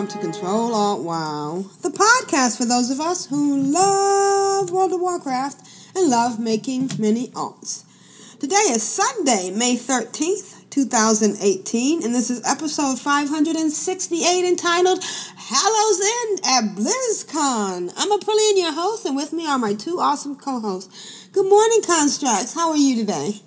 Welcome to Control Alt WoW, the podcast for those of us who love World of Warcraft and love making mini alts. Today is Sunday, May 13th, 2018, and this is episode 568 entitled Hallows End at BlizzCon. I'm Aprillian, your host, and with me are my two awesome co-hosts. Good morning, Constraxx. How are you today?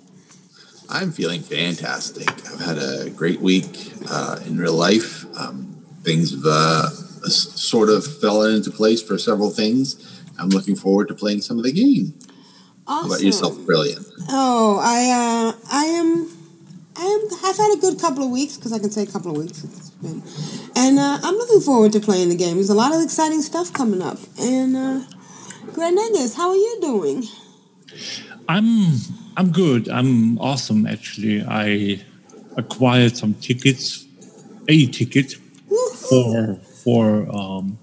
I'm feeling fantastic. I've had a great week uh, in real life. Um, things have uh, sort of fell into place for several things. I'm looking forward to playing some of the game. How about yourself, Aprillian? Oh, I uh, I am, I am. I've had a good couple of weeks because I can say a couple of weeks. It's been, and uh, I'm looking forward to playing the game. There's a lot of exciting stuff coming up. And uh, Grand Nagus, how are you doing? I'm I'm good. I'm awesome actually. I acquired some tickets, a ticket for for um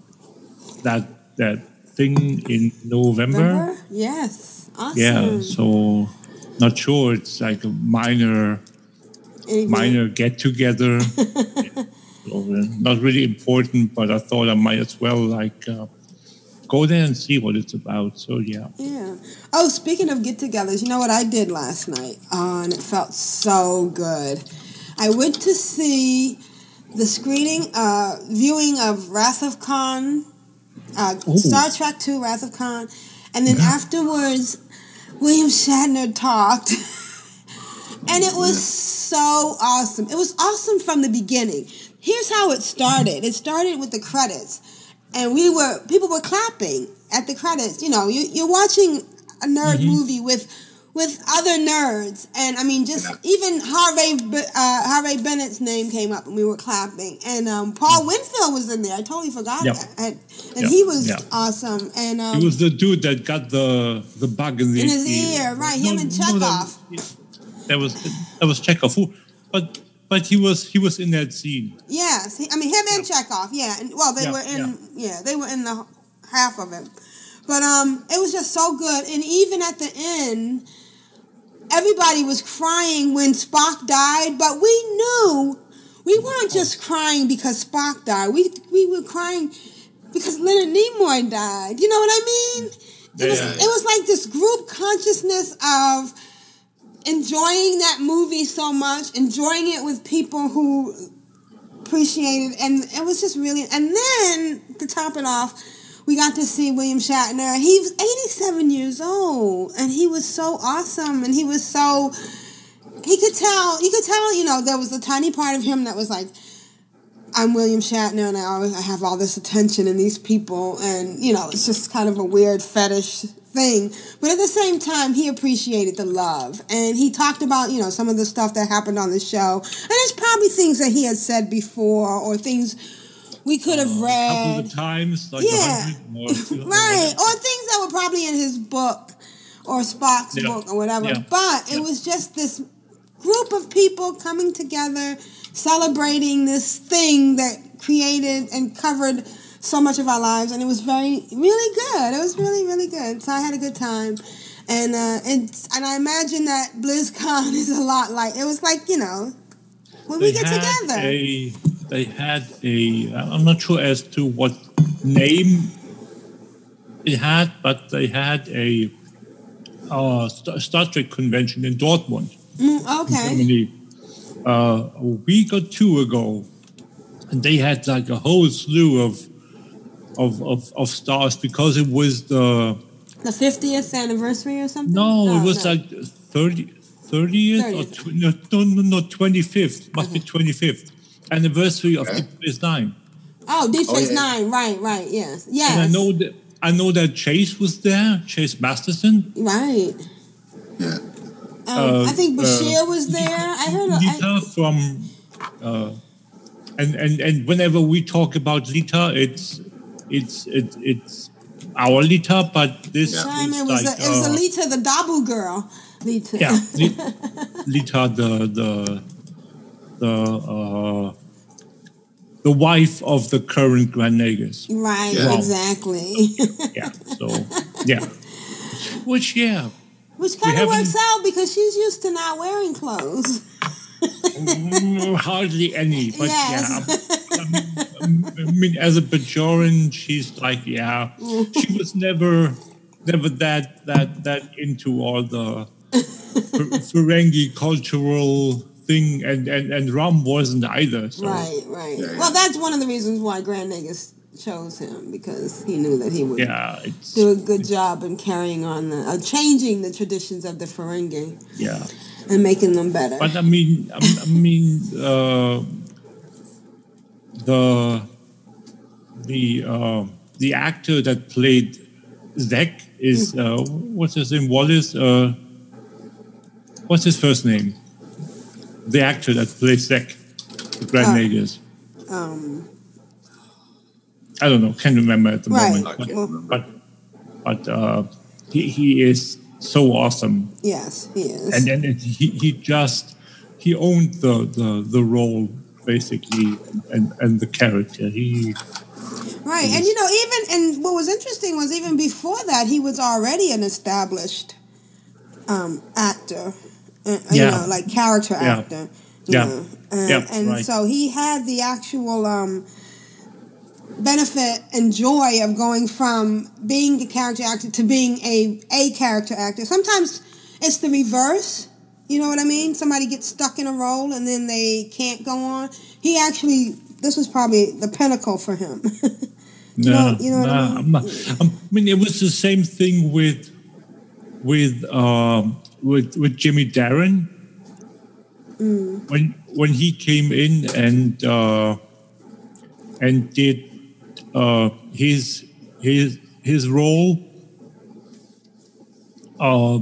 that that thing in November. Remember? Yes. Awesome. Yeah, so not sure. It's like a minor minor get together. not really important, but I thought I might as well like uh, go there and see what it's about. So yeah. Yeah. Oh, speaking of get-togethers, you know what I did last night? Oh, and it felt so good. I went to see the screening, uh, viewing of Wrath of Khan, uh, Star Trek Two, Wrath of Khan, and then afterwards, William Shatner talked, and it was so awesome. It was awesome from the beginning. Here's how it started. It started with the credits and we were people were clapping at the credits. You know, you, you're watching a nerd Mm-hmm. movie with with other nerds, and I mean, just even Harvey uh, Harvey Bennett's name came up, and we were clapping. And um, Paul Winfield was in there. I totally forgot Yep. that, and, and Yep. he was Yep. awesome. And um, It was the dude that got the the bug in the in his ear, right? Him and that- Chekhov. that, was that was Chekhov. Who, but but he was he was in that scene. Yes, he, I mean him and Chekhov. Yeah, and well, they Yeah, were in. Yeah. they were in the half of it, but um, it was just so good. And even at the end, everybody was crying when Spock died, but we knew we weren't just crying because Spock died. We we were crying because Leonard Nimoy died. You know what I mean? It was it was like this group consciousness of enjoying that movie so much, enjoying it with people who appreciated and it was just really and then to top it off we got to see William Shatner. He was 87 years old and he was so awesome and he was so he could tell you could tell, you know, there was a tiny part of him that was like I'm William Shatner and I always I have all this attention and these people and you know, it's just kind of a weird fetish thing. But at the same time he appreciated the love. And he talked about, you know, some of the stuff that happened on the show. And there's probably things that he had said before or things we could have A couple read. of times, like Yeah. hundred or two- right. Or things that were probably in his book or Spock's Yeah. book or whatever. Yeah. But it Yeah. was just this group of people coming together, celebrating this thing that created and covered so much of our lives. And it was very, really good. It was really, really good. So I had a good time. And uh, it's, and I imagine that BlizzCon is a lot like, it was like, you know, when we get together. A, they had a. I'm not sure as to what name it had, but they had a uh, Star, Trek convention in Dortmund, Mm, okay. Germany, uh, a week or two ago, and they had like a whole slew of of of, of stars because it was the The 50th anniversary or something? no, Oh, it was no. like 30, 30th or 30th. tw- no, no, no, no, 25th. Must be 25th anniversary of Okay. Deep Space Nine. Oh, Deep Oh, yeah. Nine. Right, right. Yes, yes. And I know that I know that Chase was there, Chase Masterson. Right. Yeah. Um, Uh, I think uh, Bashir was there. I heard. I, Lita from, uh, and and and whenever we talk about Lita, it's it's it's it's our Lita, but this time is it was like, a, it was uh, Alita, the Dabo girl. Lita. yeah, Lita, the the the uh, the wife of the current Grand Nagus. right. Yeah. Exactly. Yeah, so yeah, which yeah, Which kind of works out because she's used to not wearing clothes. Mm, hardly any, but Yes. yeah. um, I mean, as a Bajoran, she's like, yeah, she was never, never that that that into all the Fer- Ferengi cultural thing, and and and Ram wasn't either. So Right, right. Yeah, yeah. Well, that's one of the reasons why Grand Nagus chose him because he knew that he would yeah, do a good job in carrying on the, uh, changing the traditions of the Ferengi yeah. and making them better. But I mean, I, I mean, uh, the the uh, the actor that played Zek is uh, what's his name? Wallace. Uh, what's his first name? The actor that plays Zek, the Grand Oh. Nagus. um, I don't know. Can't remember at the Right. moment. But but, but uh, he he is so awesome. yes, he is. and then it, he, he just he owned the, the, the role basically and, and the character he Right, and you know, even and what was interesting was even before that, he was already an established um, actor, uh, you Yeah. know, like character Yeah. actor. You Yeah. know. And, Yeah, and right. so he had the actual um, benefit and joy of going from being a character actor to being a a character actor. Sometimes it's the reverse. You know what I mean? Somebody gets stuck in a role and then they can't go on. He actually, this was probably the pinnacle for him. no, know- you know what I no, mean? I mean it was the same thing with with um, with with Jimmy Darren Mm. when when he came in and uh, and did uh, his his his role uh,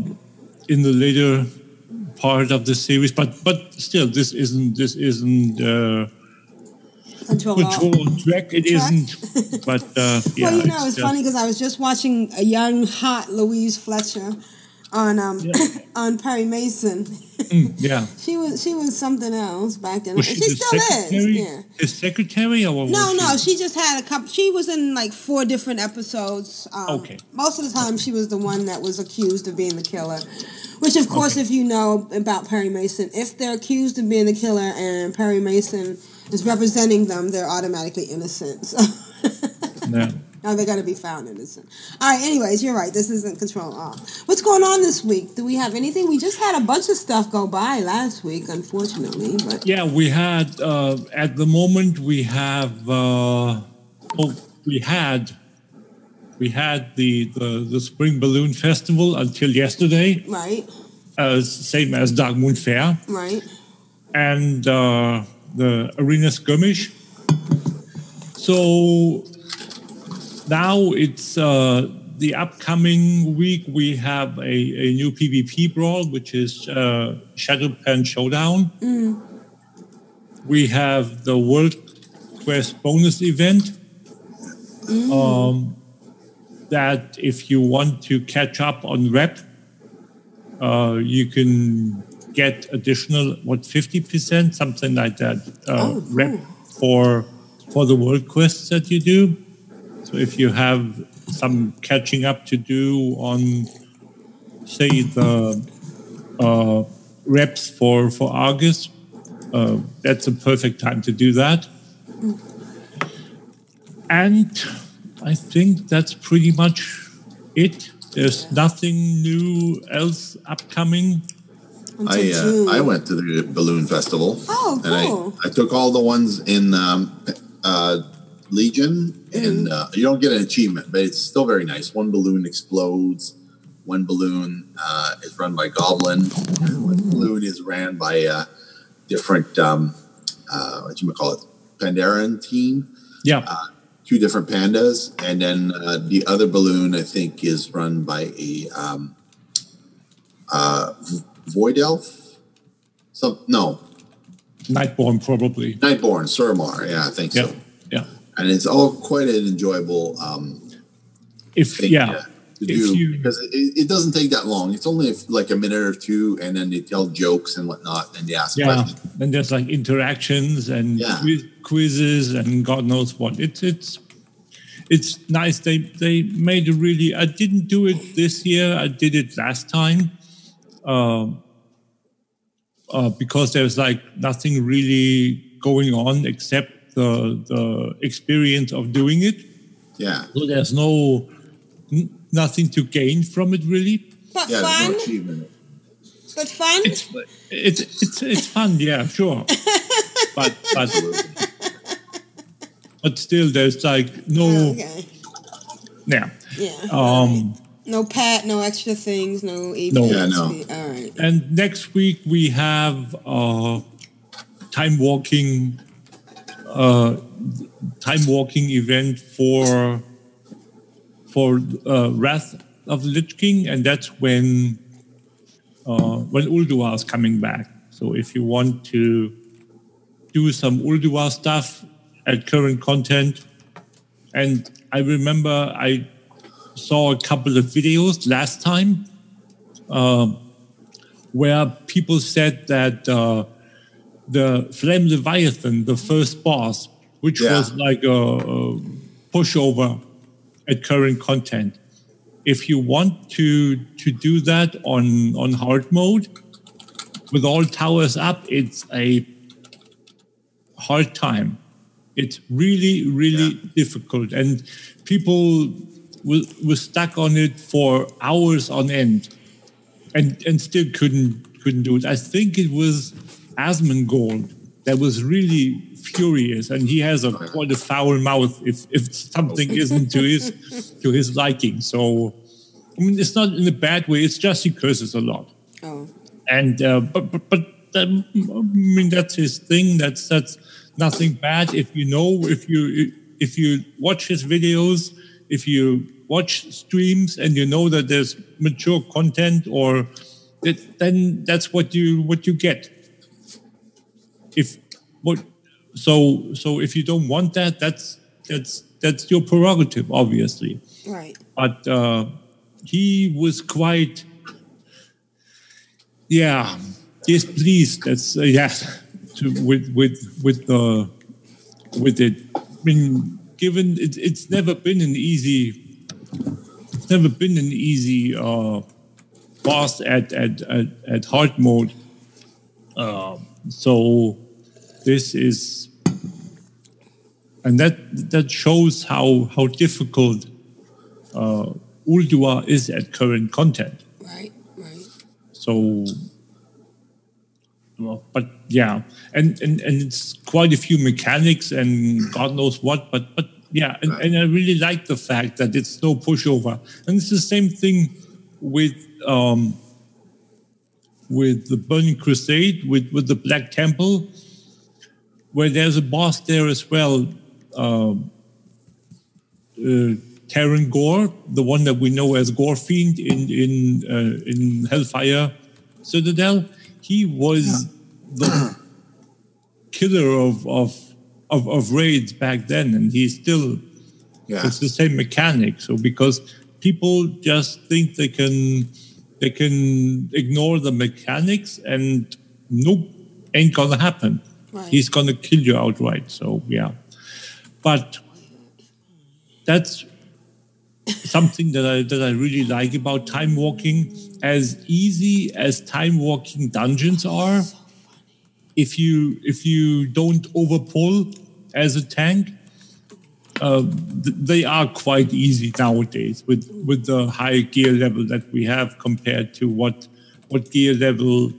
in the later part of the series, but but still, this isn't this isn't uh, Control track. It not but uh, yeah, well, you know, it's, just- funny because I was just watching a young, hot Louise Fletcher on um on Perry Mason. Mm, yeah. She was she was something else back then. Was she, she, the still secretary? is. Yeah. His secretary, or what No, no, she? she just had a couple. She was in like four different episodes. Um, Okay. Most of the time, she was the one that was accused of being the killer. Which, of course, if you know about Perry Mason, if they're accused of being the killer and Perry Mason is representing them, they're automatically innocent. So. No. No, they got to be found innocent. All right. Anyways, you're right. This isn't control off. What's going on this week? Do we have anything? We just had a bunch of stuff go by last week, unfortunately. But Yeah, we had uh, at the moment we have uh, oh, we had we had the, the the spring balloon festival until yesterday, right, uh, same as Darkmoon Faire, right. and uh, the arena skirmish. So now it's uh, the upcoming week. We have a, a new PvP brawl, which is uh, Shadow Pen Showdown. Mm. We have the World Quest bonus event. Um, that if you want to catch up on rep, uh, you can get additional what fifty percent, something like that, uh, Oh, rep for for the world quests that you do. So if you have some catching up to do on, say the uh, reps for for Argus, uh, that's a perfect time to do that. And I think that's pretty much it. There's nothing new else upcoming. I uh, I went to the balloon festival. Oh, and cool. I, I took all the ones in um, uh, Legion, and uh, you don't get an achievement, but it's still very nice. One balloon explodes. One balloon uh, is run by Goblin. One balloon is ran by a different um, uh, what you call it, Pandaren team. Yeah. Uh, two different pandas, and then uh, the other balloon I think is run by a um, uh, void elf. Some no, Nightborne probably. Nightborne, Suramar. Yeah, I think Yeah. so. And it's all quite an enjoyable um, If thing yeah. to If do you- because it, it doesn't take that long. It's only like a minute or two, and then they tell jokes and whatnot, and they ask Yeah. questions. And there's like interactions and Yeah. quiz- quizzes and God knows what. It's it's it's nice. They they made a really. I didn't do it this year. I did it last time. Um, uh, because there's like nothing really going on except the the experience of doing it. Yeah, So there's no n- nothing to gain from it really. But yeah. There's fun. no. But fun. It's it's it's it's fun, yeah, sure. but but but still, there's like no okay. yeah. Yeah. Um, no pat, no extra things, no EP. No. Yeah, no. All right. and next week we have uh, time walking, uh, time walking event for for uh, Wrath of the Lich King, and that's when uh, when Ulduar is coming back. So if you want to do some Ulduar stuff at current content, and I remember I saw a couple of videos last time um, where people said that uh, the Flame Leviathan, the first boss, which Yeah. was like a, a pushover at current content, if you want to to do that on on hard mode with all towers up, it's a hard time. It's really, really Yeah. difficult, and people were, were stuck on it for hours on end, and and still couldn't couldn't do it. I think it was Asmongold that was really furious, and he has a quite a foul mouth if if something isn't to his to his liking. So, I mean, it's not in a bad way. It's just he curses a lot Oh. and uh, but but, but um, I mean that's his thing. That's that's nothing bad. If you know, if you if you watch his videos, if you watch streams, and you know that there's mature content, or that, then that's what you what you get. If what so so if you don't want that, that's that's that's your prerogative, obviously. Right. but uh, he was quite yeah displeased that's uh, yeah to, with with with the with it. I mean given it, it's never been an easy it's never been an easy uh boss at at at, at hard mode. Um so this is and that that shows how how difficult uh, Ulduar is at current content. Right. Right. So, well, but yeah, and, and and it's quite a few mechanics and God knows what, but but yeah, and, and I really like the fact that it's no pushover, and it's the same thing with um with the Burning Crusade with with the Black Temple, where there's a boss there as well. Um, uh, Teron Gore, the one that we know as Gorefiend in in uh, in Hellfire Citadel, he was the killer of, of of of raids back then, and he's still Yeah. it's the same mechanic. So because people just think they can they can ignore the mechanics and nope, ain't gonna happen. Right. He's gonna kill you outright. So yeah, but that's something that I that I really like about time walking. As easy as time walking dungeons are, if you if you don't overpull as a tank, uh, th- they are quite easy nowadays with with the high gear level that we have compared to what what gear level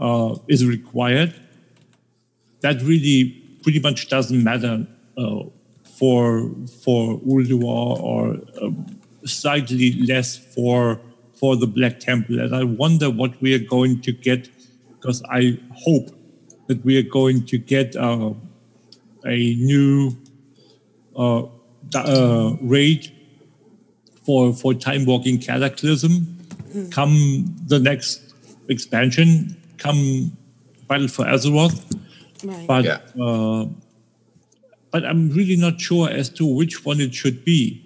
uh, is required. That really pretty much doesn't matter uh, for for Ulduar or um, slightly less for for the Black Temple. And I wonder what we are going to get because I hope that we are going to get uh, a new uh, da- uh, raid for for time walking cataclysm. Come the next expansion, come Battle for Azeroth. Right. But Yeah. uh, but I'm really not sure as to which one it should be.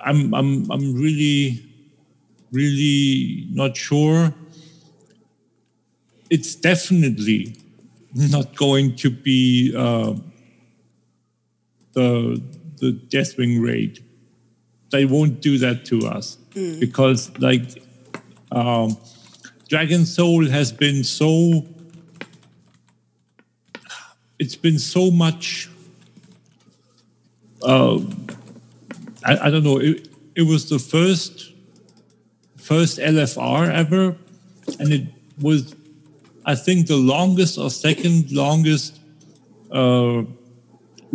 I'm I'm I'm really really not sure. It's definitely not going to be uh, the the Deathwing raid. They won't do that to us because, like, um, Dragon Soul has been so. It's been so much. Uh, I, I don't know. It, it was the first first LFR ever, and it was, I think, the longest or second longest uh,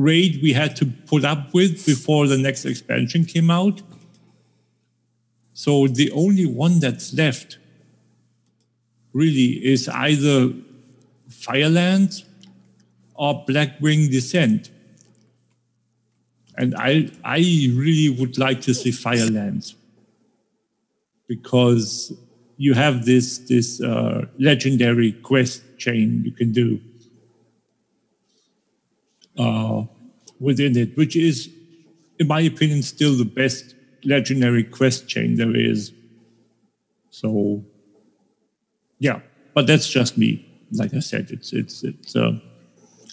raid we had to put up with before the next expansion came out. So the only one that's left really is either Firelands or Blackwing Descent. And I, I really would like to see Firelands because you have this this uh, legendary quest chain you can do uh, within it, which is, in my opinion, still the best legendary quest chain there is. So, yeah, but that's just me. Like I said, it's it's it's. Uh,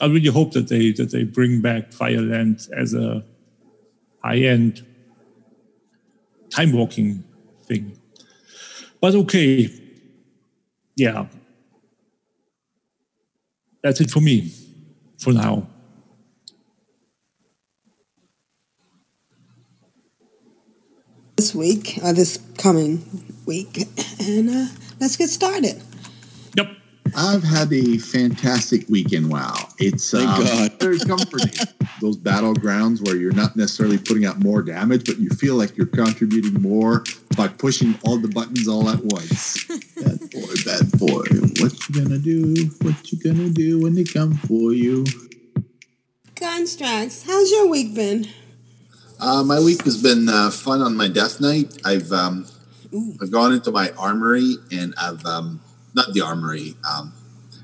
I really hope that they that they bring back Firelands as a high end time walking thing. But okay, yeah, that's it for me for now. This week, uh, this coming week, and uh, let's get started. Yep. I've had a fantastic weekend. Wow, it's Thank um, God. very comforting. Those battlegrounds where you're not necessarily putting out more damage, but you feel like you're contributing more by pushing all the buttons all at once. bad boy, bad boy. What you gonna do? What you gonna do when they come for you? Constraxx, how's your week been? Uh, my week has been uh, fun on my Death Knight. I've um, I've gone into my armory and I've um, not the armory. Um,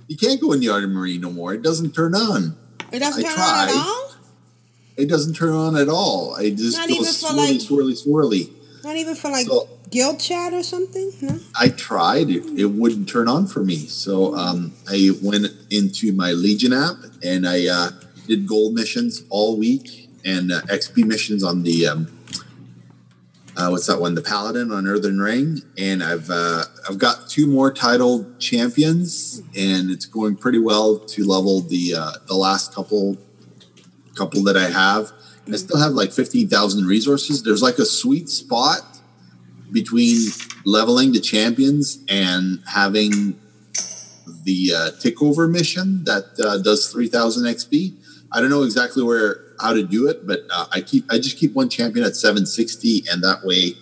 you can't go in the armory no more. It doesn't turn on. It doesn't I turn on at tried. all. It doesn't turn on at all. I just Not even for, swirly, like- swirly, swirly. Not even for like So- guild chat or something. No. I tried. It, it wouldn't turn on for me. So um, I went into my Legion app and I uh, did gold missions all week and uh, XP missions on the um, uh, what's that one? The Paladin on Earthen Ring. And I've uh, I've got two more titled champions, and it's going pretty well to level the uh, the last couple couple that I have. And I still have like fifteen thousand resources. There's like a sweet spot between leveling the champions and having the uh, takeover mission that uh, does 3000 xp i don't know exactly where how to do it but uh, i keep i just keep one champion at 760 and that way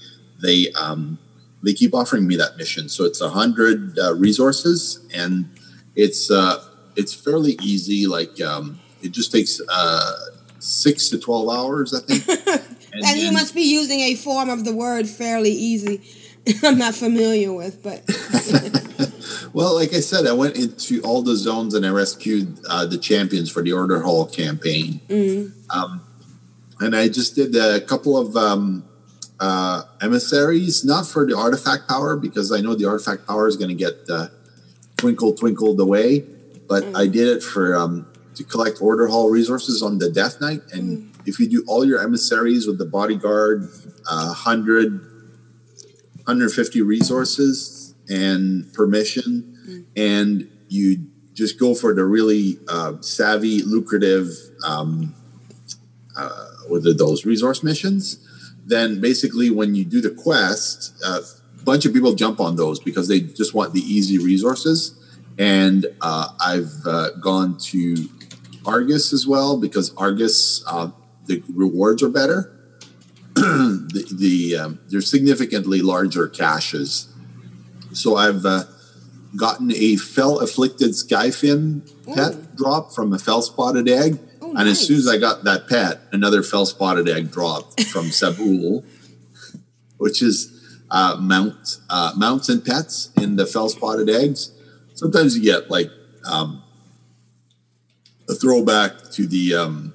they um, they keep offering me that mission so it's a 100 uh, resources and it's uh, it's fairly easy like um, it just takes uh, six to 12 hours i think and, And you must be using a form of the word fairly easy. I'm not familiar with, but Well, like I said, I went into all the zones and I rescued uh, the champions for the Order Hall campaign. Um, and I just did a couple of um, uh, emissaries, not for the artifact power, because I know the artifact power is going to get uh, twinkle twinkled away. But I did it for um, to collect Order Hall resources on the Death Knight. And if you do all your emissaries with the bodyguard, uh, 100, 150 resources and permission, and you just go for the really uh, savvy, lucrative, um, uh, what those resource missions? Then basically, when you do the quest, uh, a bunch of people jump on those because they just want the easy resources. And uh, I've uh, gone to Argus as well because Argus, uh, the rewards are better. the the um, there's significantly larger caches. So I've uh, gotten a Fel-Afflicted Skyfin pet drop from a Fel-Spotted Egg, and as soon as I got that pet, another Fel-Spotted Egg dropped from Sabuul, which is uh, mount uh, mounts and pets in the Fel-Spotted Eggs. Sometimes you get like um, a throwback to the um,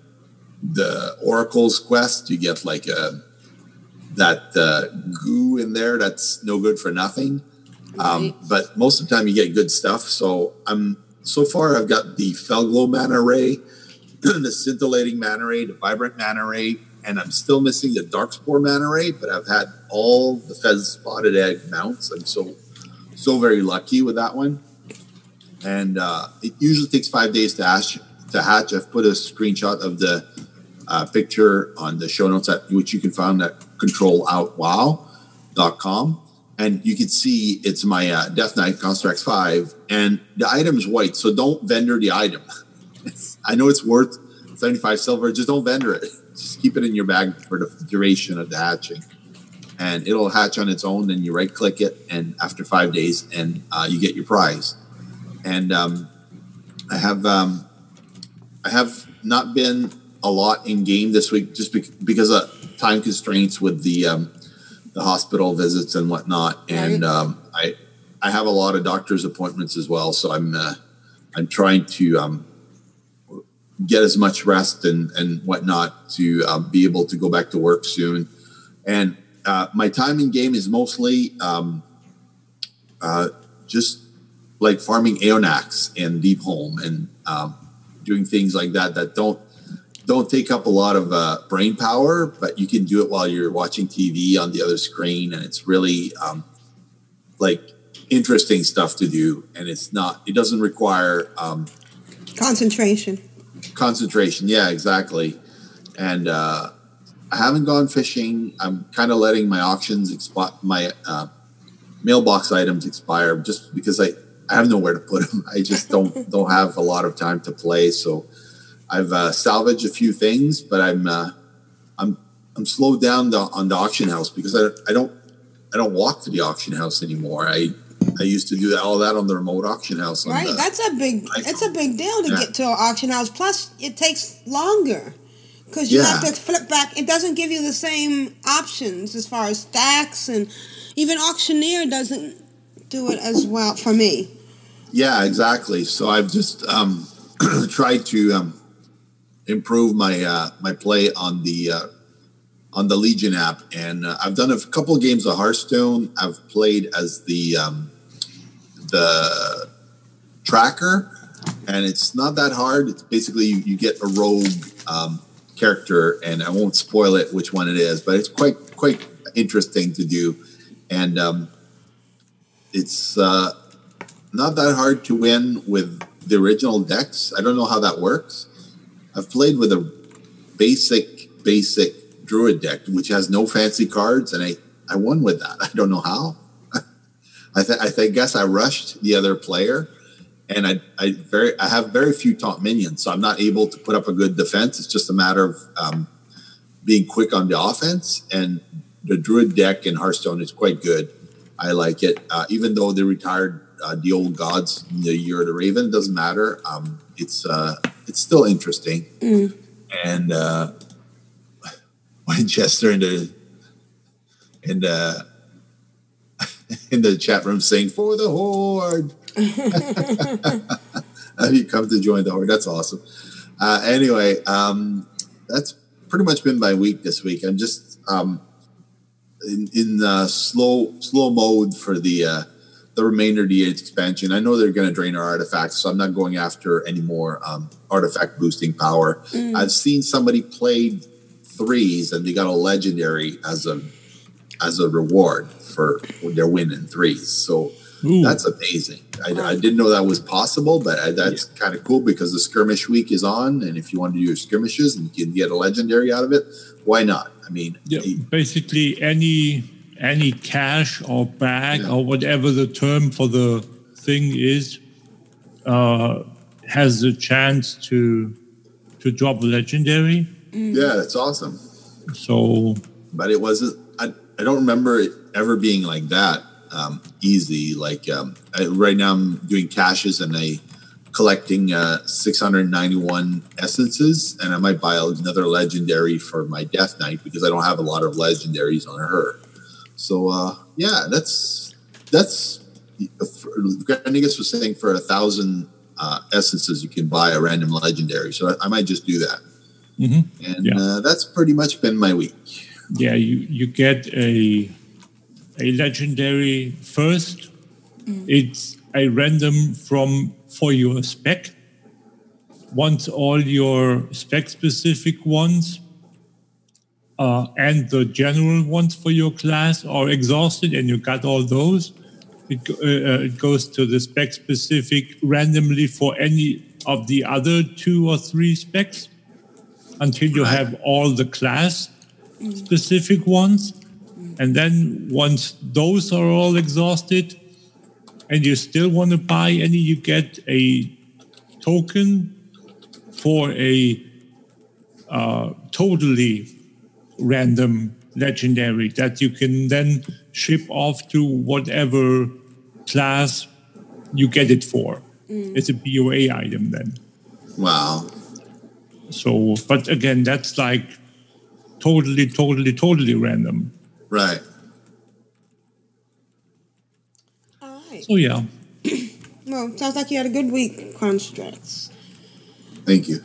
the Oracle's quest. You get like a that uh, goo in there that's no good for nothing. Um, but most of the time you get good stuff. So I'm so far I've got the Felglow Mana Ray, the Scintillating Mana Ray, the Vibrant Mana Ray, and I'm still missing the Darkspore Mana Ray. But I've had all the Fel-Spotted Egg mounts. I'm so so very lucky with that one. And uh, it usually takes five days to hatch. To hatch, I've put a screenshot of the uh, picture on the show notes, at, which you can find at ctrlaltwow.com. And you can see it's my uh, Death Knight Constraxx 5, and the item is white, so don't vendor the item. I know it's worth 75 silver, just don't vendor it. Just keep it in your bag for the duration of the hatching. And it'll hatch on its own, then you right click it, and after five days, and uh, you get your prize. And um, I have um, I have not been a lot in game this week just because of time constraints with the um, the hospital visits and whatnot, and um, I I have a lot of doctor's appointments as well, so I'm uh, I'm trying to um, get as much rest and and whatnot to um, be able to go back to work soon, and uh, my time in game is mostly um, uh, just like farming Aeonaxx and Deepholm and um, doing things like that that don't don't take up a lot of uh, brain power, but you can do it while you're watching TV on the other screen, and it's really um, like interesting stuff to do. And it's not; it doesn't require um, Concentration. Concentration. Yeah, exactly. And uh, I haven't gone fishing. I'm kind of letting my auctions expire, my uh, mailbox items expire, just because I, I have nowhere to put them. I just don't don't have a lot of time to play. So I've uh, salvaged a few things, but I'm uh, I'm I'm slowed down the, on the auction house because I, I don't I don't walk to the auction house anymore. I I used to do all that on the remote auction house. Right, the- that's a big it's a big deal to Yeah. get to an auction house. Plus, it takes longer because you have to flip back. It doesn't give you the same options as far as stacks, and even auctioneer doesn't do it as well for me. Yeah, exactly. So I've just um, tried to um, improve my uh, my play on the uh, on the Legion app, and uh, I've done a couple of games of Hearthstone. I've played as the um, the tracker, and it's not that hard. It's basically you, you get a rogue um, character, and I won't spoil it which one it is, but it's quite quite interesting to do, and um, it's uh, not that hard to win with the original decks. I don't know how that works. I've played with a basic basic druid deck which has no fancy cards, and I I won with that. I don't know how. I th- I th- guess I rushed the other player, and I I very I have very few taunt minions, so I'm not able to put up a good defense. It's just a matter of um, being quick on the offense, and the druid deck in Hearthstone is quite good. I like it, uh, even though they retired uh, the old gods in the year of the Raven. Doesn't matter. Um, it's uh, it's still interesting, and uh, Winchester and the in the in the chat room saying for the horde. Have you come to join the horde? That's awesome. Uh, anyway, um, that's pretty much been my week this week. I'm just um, in, in uh, slow slow mode for the uh, the remainder of the expansion. I know they're going to drain our artifacts, so I'm not going after any more um, artifact boosting power. I've seen somebody played threes and they got a legendary as a as a reward for their win in threes. So that's amazing. I, I didn't know that was possible, but I, that's kind of cool because the skirmish week is on, and if you want to do your skirmishes and you can get a legendary out of it, why not? I mean, Yeah, basically any any cash or bag or whatever the term for the thing is uh, has a chance to to drop a legendary. yeah, that's awesome. So but it wasn't I, I don't remember it ever being like that um, easy like um, I, right now i'm doing caches and a collecting uh, 691 essences, and I might buy another legendary for my Death Knight because I don't have a lot of legendaries on her. So uh, yeah, that's that's. Grand Nagus was saying for a thousand uh, essences you can buy a random legendary, so I, I might just do that. Mm-hmm. And Yeah. uh, that's pretty much been my week. Yeah, you, you get a a legendary first. It's a random from for your spec. Once all your spec specific ones uh, and the general ones for your class are exhausted, and you got all those, it, uh, uh, it goes to the spec specific randomly for any of the other two or three specs until you have all the class specific ones. And then once those are all exhausted and you still want to buy any, you get a token for a uh, totally random legendary that you can then ship off to whatever class you get it for. It's a BOA item then. Wow. So, but again, that's like totally, totally, totally random. Right. All right. So yeah, Well, sounds like you had a good week, Constraxx. Thank you.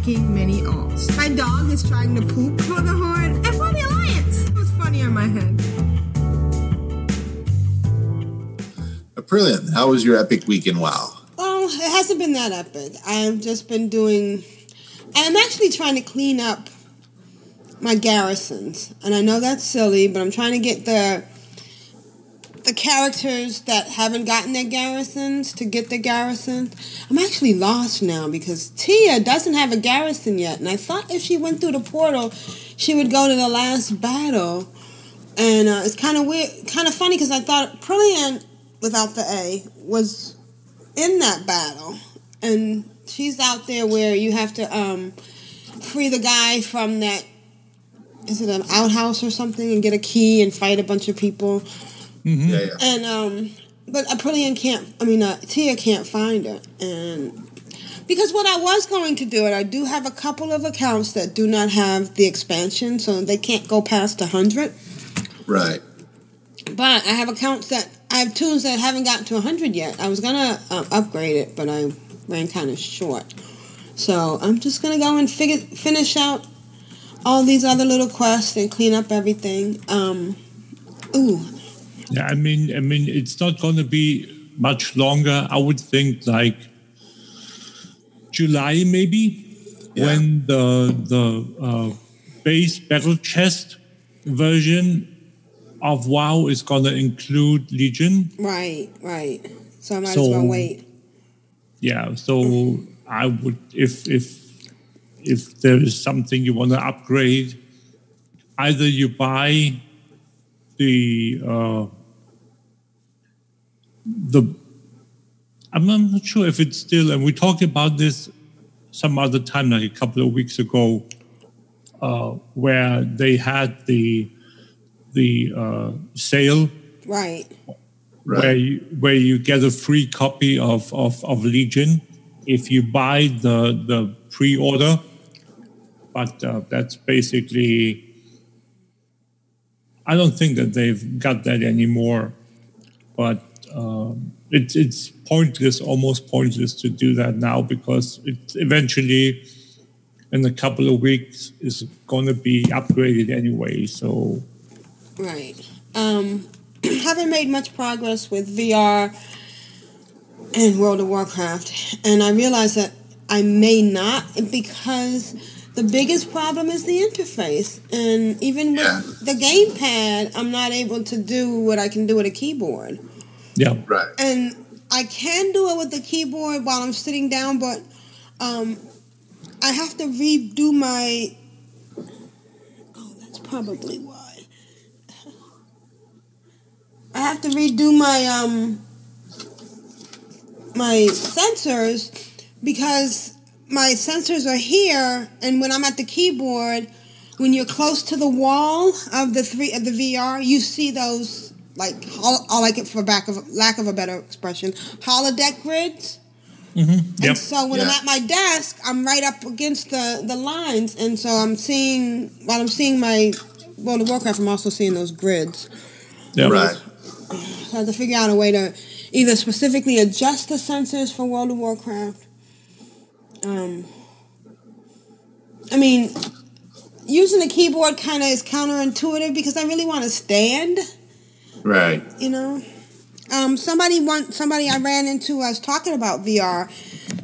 Making mini alts. My dog is trying to poop for the Horde and for the Alliance. It was funny on my head. Aprillian. How was your epic week in WoW? Well, it hasn't been that epic. I've just been doing. I'm actually trying to clean up my garrisons, and I know that's silly, but I'm trying to get the the characters that haven't gotten their garrisons to get their garrisons. I'm actually lost now because Tia doesn't have a garrison yet, and I thought if she went through the portal, she would go to the last battle. And uh, it's kind of weird, kind of funny because I thought Brilliant without the A was in that battle, and she's out there where you have to um, free the guy from that. Is it an outhouse or something, and get a key and fight a bunch of people? Yeah, yeah. And um, but Aprillian can't. I mean, uh, Tia can't find it, and because what I was going to do, and I do have a couple of accounts that do not have the expansion, so they can't go past hundred. Right. But I have accounts that I have tunes that haven't gotten to 100 yet. I was gonna um, upgrade it, but I ran kind of short. So I'm just gonna go and figure finish out all these other little quests and clean up everything. Um, ooh, yeah. I mean, I mean, it's not going to be much longer. I would think like July maybe, when the the uh, base battle chest version of WoW is going to include Legion. right, right. So I might So- as well wait. Yeah, so I would if if if there is something you want to upgrade, either you buy the uh, the I'm not, sure if it's still and we talked about this some other time like a couple of weeks ago uh, where they had the the uh, sale Right. where you, where you get a free copy of, of, of Legion if you buy the the pre-order. But uh, that's basically. I don't think that they've got that anymore, but um, it's it's pointless, almost pointless to do that now because it eventually, in a couple of weeks, is going to be upgraded anyway. So Right. Um, haven't made much progress with VR and World of Warcraft, and I realize that I may not because the biggest problem is the interface, and even with the gamepad, I'm not able to do what I can do with a keyboard. Yeah, Right. And I can do it with the keyboard while I'm sitting down, but um, I have to redo my. Oh, that's probably why. I have to redo my um my sensors because my sensors are here, and when I'm at the keyboard, when you're close to the wall of the three of the VR, you see those like hol- I like it for back of lack of a better expression, holodeck grids. Mm-hmm. And so when I'm at my desk, I'm right up against the, the lines, and so I'm seeing while I'm seeing my World of Warcraft, I'm also seeing those grids. Yeah. Right. So I have to figure out a way to either specifically adjust the sensors for World of Warcraft. Um, I mean, using the keyboard kind of is counterintuitive because I really want to stand. Right. You know, um, somebody want somebody I ran into. I was talking about VR.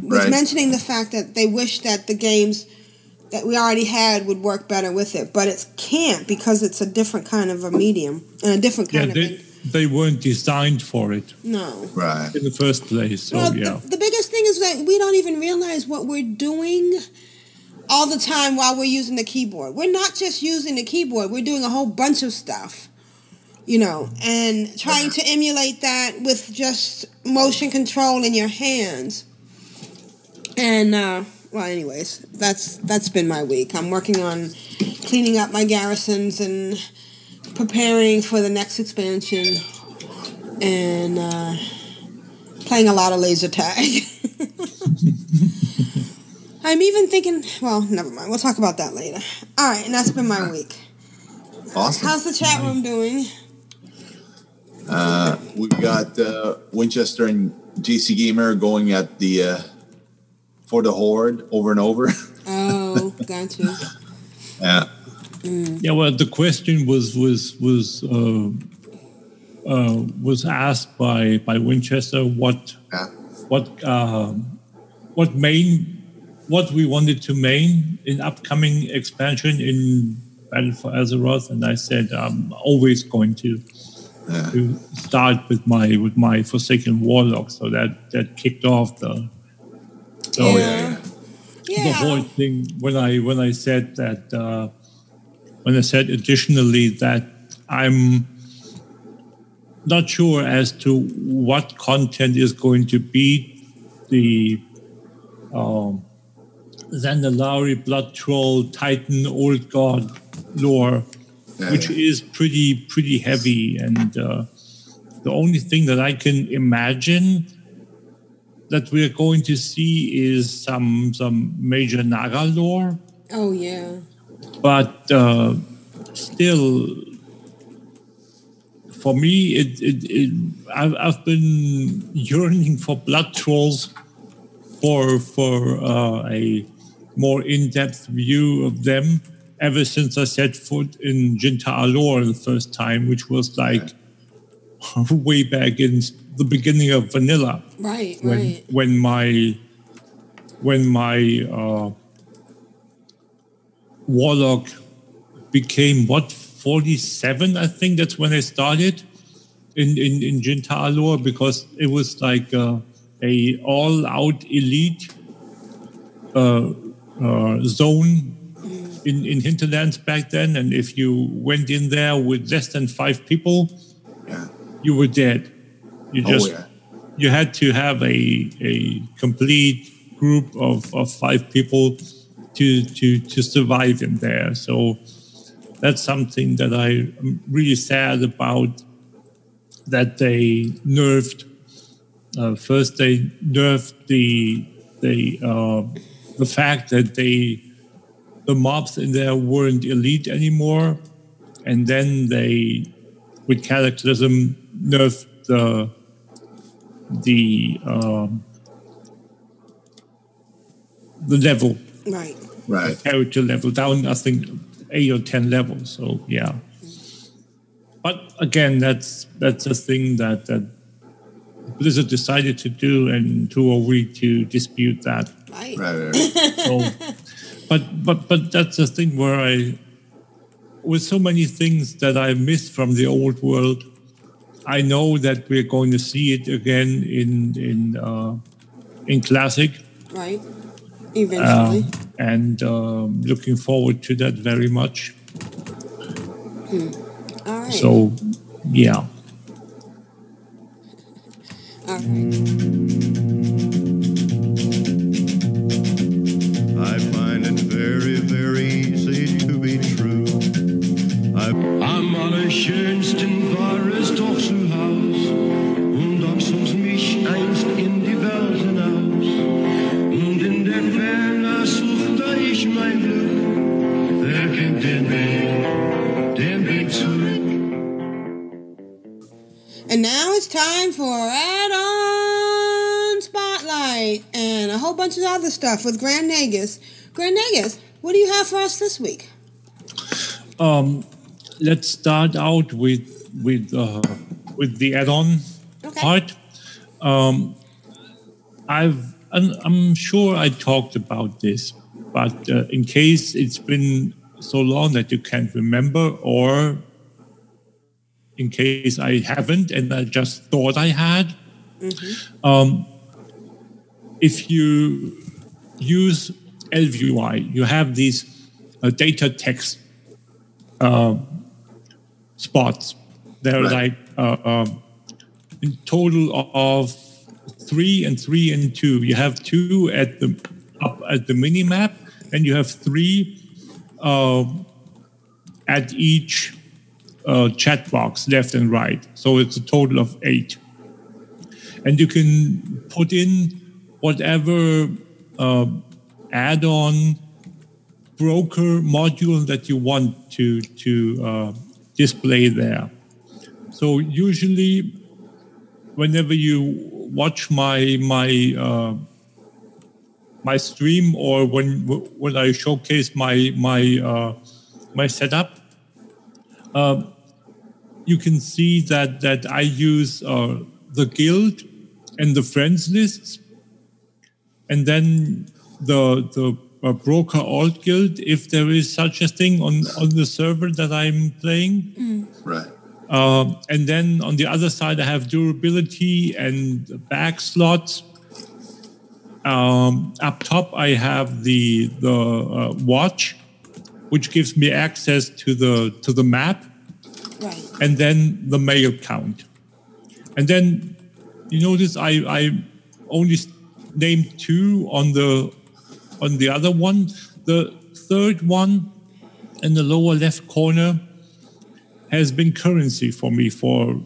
Was Right. mentioning the fact that they wish that the games that we already had would work better with it, but it can't because it's a different kind of a medium and a different Yeah, kind of. they, they weren't designed for it no. Right. in the first place. So Well, yeah. the, the biggest thing is that we don't even realize what we're doing all the time while we're using the keyboard. We're not just using the keyboard, we're doing a whole bunch of stuff, you know, and trying to emulate that with just motion control in your hands. And, uh, well, anyways, that's that's been my week. I'm working on cleaning up my garrisons and preparing for the next expansion, and uh, playing a lot of laser tag. I'm even thinking. Well, never mind. We'll talk about that later. All right, and that's been my week. Awesome. How's the chat room doing? Uh, we've got uh, Winchester and JC Gamer going at the uh, for the Horde over and over. Oh, gotcha. you. yeah. Yeah, well, the question was was was uh, uh, was asked by by Winchester what what uh, what main what we wanted to main in upcoming expansion in Battle for Azeroth, and I said I'm always going to to start with my with my Forsaken Warlock, so that that kicked off the. the Oh yeah. the whole thing when I when I said that uh, when I said additionally that I'm not sure as to what content is going to be the um, Zandalari Blood Troll Titan Old God lore, Yeah, which yeah. is pretty pretty heavy, and uh, the only thing that I can imagine that we're going to see is some some major Naga lore, Oh yeah. but uh, still, for me, it, it, it I've, I've been yearning for blood trolls for for uh, a more in-depth view of them ever since I set foot in Jintha'Alor the first time, which was like way back in the beginning of Vanilla Right, when right. when my when my uh, warlock became what 47 i think that's when i started in in, in Jinta Alor because it was like uh, a all out elite uh, uh, zone in, in hinterlands back then and if you went in there with less than five people you were dead you Oh, just yeah. you had to have a, a complete group of, of five people to, to, to survive in there. So that's something that I'm really sad about that they nerfed. Uh, first, they nerfed the the uh, the fact that they the mobs in there weren't elite anymore, and then they, with Cataclysm, nerfed the the um, the level, Right. Right. character level down. I think eight or ten levels. So yeah. But again, that's that's a thing that that Blizzard decided to do, and who are we to dispute that? Right. Right. right, right. So, but but but that's the thing where I, with so many things that I missed from the old world, I know that we're going to see it again in in uh, in classic, Right. uh, Eventually. and um, looking forward to that very much. All right. So, yeah. All right. Time for add-on spotlight and a whole bunch of other stuff with Grand Nagus. Grand Nagus, what do you have for us this week? Um, let's start out with with uh, with the add-on Okay. part. Um, I've I'm, I'm sure I talked about this, but uh, in case it's been so long that you can't remember, or in case I haven't and I just thought I had, um, if you use ElvUI, you have these uh, data text uh, spots. They're Right. like uh, um, in total of three and three and two. You have two at the up at the mini map, and you have three uh, at each uh, chat box, left and right. So it's a total of eight. And you can put in whatever uh, add-on broker module that you want to to uh, display there. So usually, whenever you watch my my uh, my stream or when when I showcase my my uh, my setup, uh, you can see that that I use uh, the guild and the friends lists, and then the the uh, broker alt guild if there is such a thing on on the server that I'm playing. Right. Uh, and then on the other side, I have durability and back slots. Um, up top, I have the the uh, watch, which gives me access to the to the map, Right. and then the mail count. And then you notice I I only named two on the on the other one. The third one in the lower left corner has been currency for me for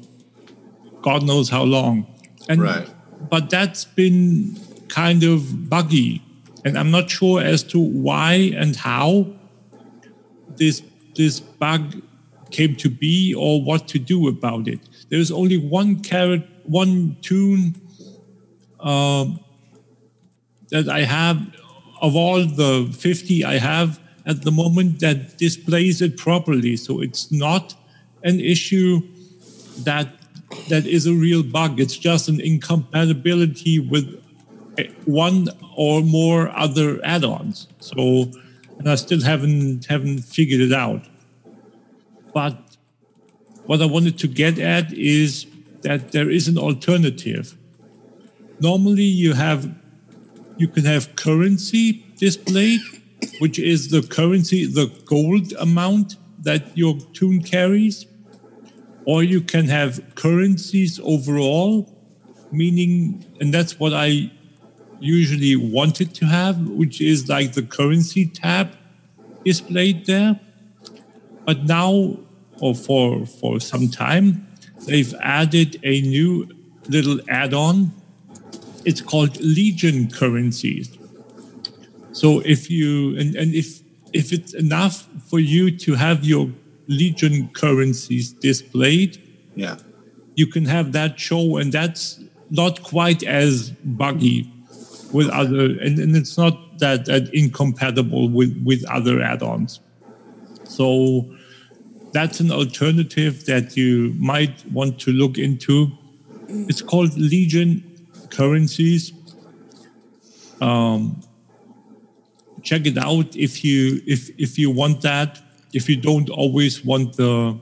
God knows how long. And Right. but that's been kind of buggy. And I'm not sure as to why and how this this bug came to be or what to do about it. There's only one carrot, one tune um, that I have of all the 50 I have at the moment that displays it properly. So it's not an issue that that is a real bug. It's just an incompatibility with eh, one or more other add-ons. So, and I still haven't haven't figured it out. But what I wanted to get at is that there is an alternative. Normally, you have you can have currency displayed, which is the currency, the gold amount that your tune carries, or you can have currencies overall, meaning, and that's what I usually wanted to have, which is like the currency tab displayed there. But now, or for for some time, they've added a new little add-on. It's called Legion currencies. So if you and, and if if it's enough for you to have your Legion currencies displayed, Yeah. you can have that show, and that's not quite as buggy with other, and, and it's not that, that incompatible with, with other add-ons. So that's an alternative that you might want to look into. It's called Legion currencies. Um, check it out if you if if you want that. If you don't always want the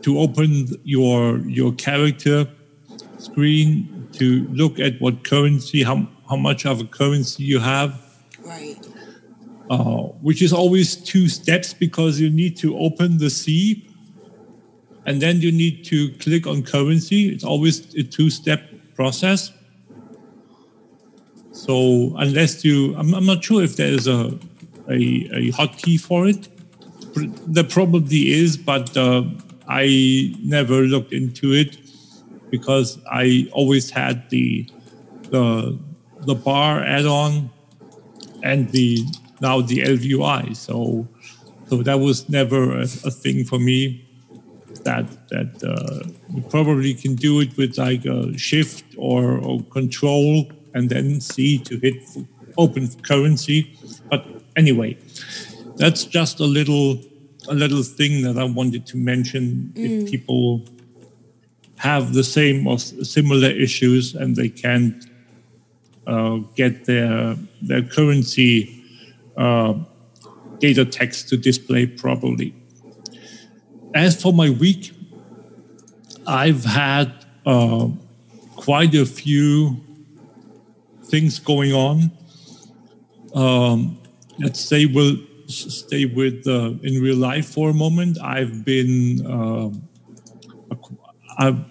to open your your character screen to look at what currency how how much of a currency you have Right. Uh, which is always two steps because you need to open the C and then you need to click on currency. It's always a two step process. So unless you, I'm, I'm not sure if there is a, a, a hotkey for it. There probably is, but uh, I never looked into it because I always had the the the bar add-on and the now the ElvUI. So so that was never a, a thing for me. that that uh, you probably can do it with like a shift or, or control and then C to hit open currency. But anyway, that's just a little a little thing that I wanted to mention. If people have the same or similar issues and they can't uh, get their their currency uh, data text to display properly. As for my week, I've had uh, quite a few things going on. Um, let's say we'll stay with uh, in real life for a moment. I've been ac- I've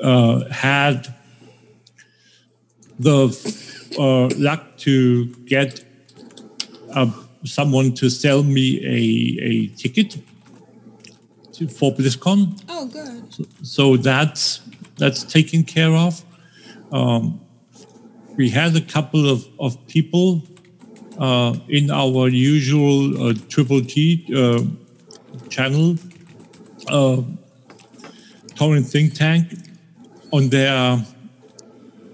uh, had the uh, luck to get uh, someone to sell me a, a ticket to, for BlizzCon. Oh, good. So that's that's taken care of. Um, we had a couple of, of people uh, in our usual uh, Triple T uh, channel, uh, Torrent Think Tank, on their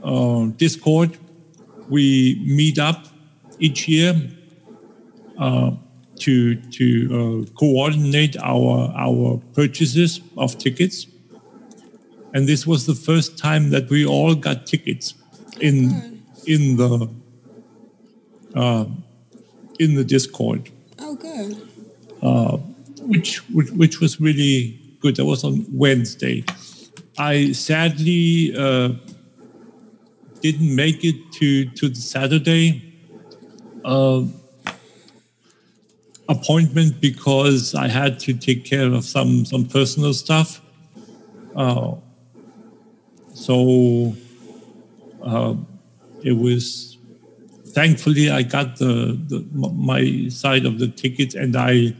uh, Discord. We meet up each year to to uh, coordinate our our purchases of tickets. And this was the first time that we all got tickets in in the uh, in the Discord, Oh, good. uh, which, which which was really good. That was on Wednesday. I sadly uh, didn't make it to to the Saturday uh, appointment because I had to take care of some some personal stuff. Uh, so uh, it was thankfully I got the, the my side of the ticket and I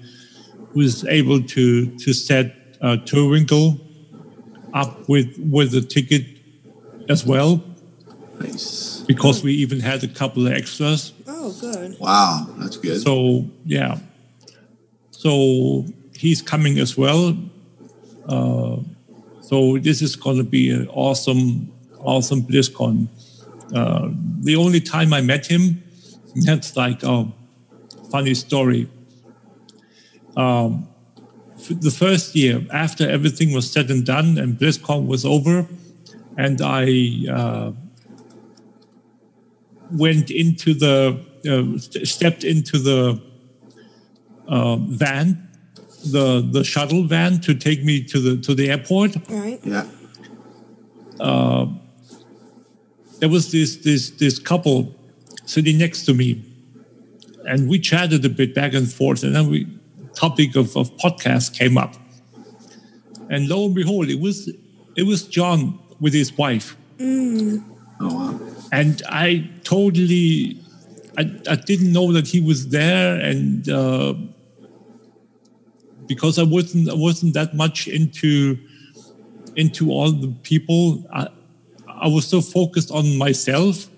was able to to set uh, Turwinkle up with with the ticket as well. Nice. Because we even had a couple of extras. Oh, good. Wow, that's good. So yeah, so he's coming as well. Uh, so this is going to be an awesome, awesome BlizzCon. Uh, the only time I met him, that's like a funny story. Um, the first year after everything was said and done and BlizzCon was over, and I uh, went into the uh, st- stepped into the uh, van, the the shuttle van to take me to the to the airport. Right. Yeah. Uh, there was this this this couple sitting next to me, and we chatted a bit back and forth, and then we topic of, of podcast came up, and lo and behold, it was it was John with his wife. Mm. Oh wow. and I totally, I, I didn't know that he was there, and uh, because I wasn't I wasn't that much into into all the people, I, I was so focused on myself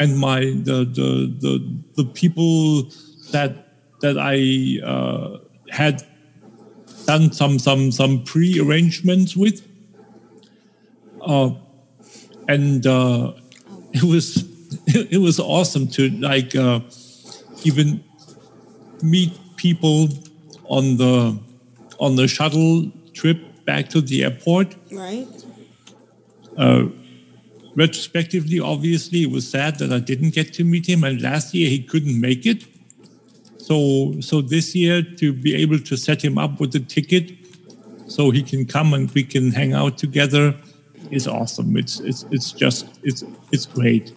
and my the the the, the people that that I uh, had done some some some pre arrangements with. Uh, and uh, it was it was awesome to like uh, even meet people on the on the shuttle trip back to the airport. Right. Uh, retrospectively, obviously, it was sad that I didn't get to meet him, and last year he couldn't make it. So, so this year to be able to set him up with a ticket, so he can come and we can hang out together, is awesome. It's it's it's just it's it's great.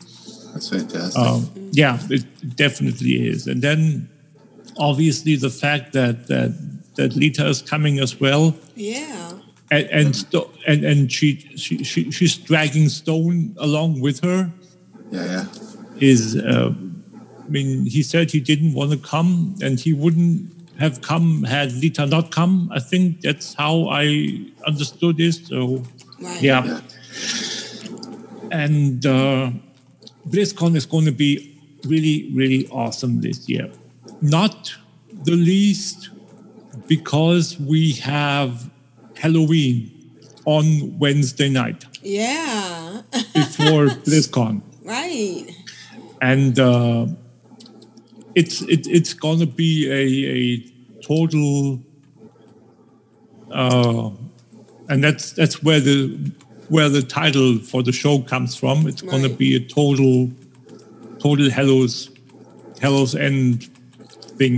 That's fantastic. Um, yeah, it definitely is. And then, obviously, the fact that that that Lita is coming as well, Yeah. and and Sto- and, and she, she she she's dragging Stone along with her. Yeah, yeah. Is uh, I mean, he said he didn't want to come, and he wouldn't have come had Lita not come. I think that's how I understood this. So, Right. yeah. And uh, BlizzCon is going to be really, really awesome this year. Not the least because we have Halloween on Wednesday night Yeah. before BlizzCon, right. and uh, it's it, it's gonna be a, a total, uh, and that's that's where the where the title for the show comes from. It's gonna be a total, total Hellos, Hallow's End thing.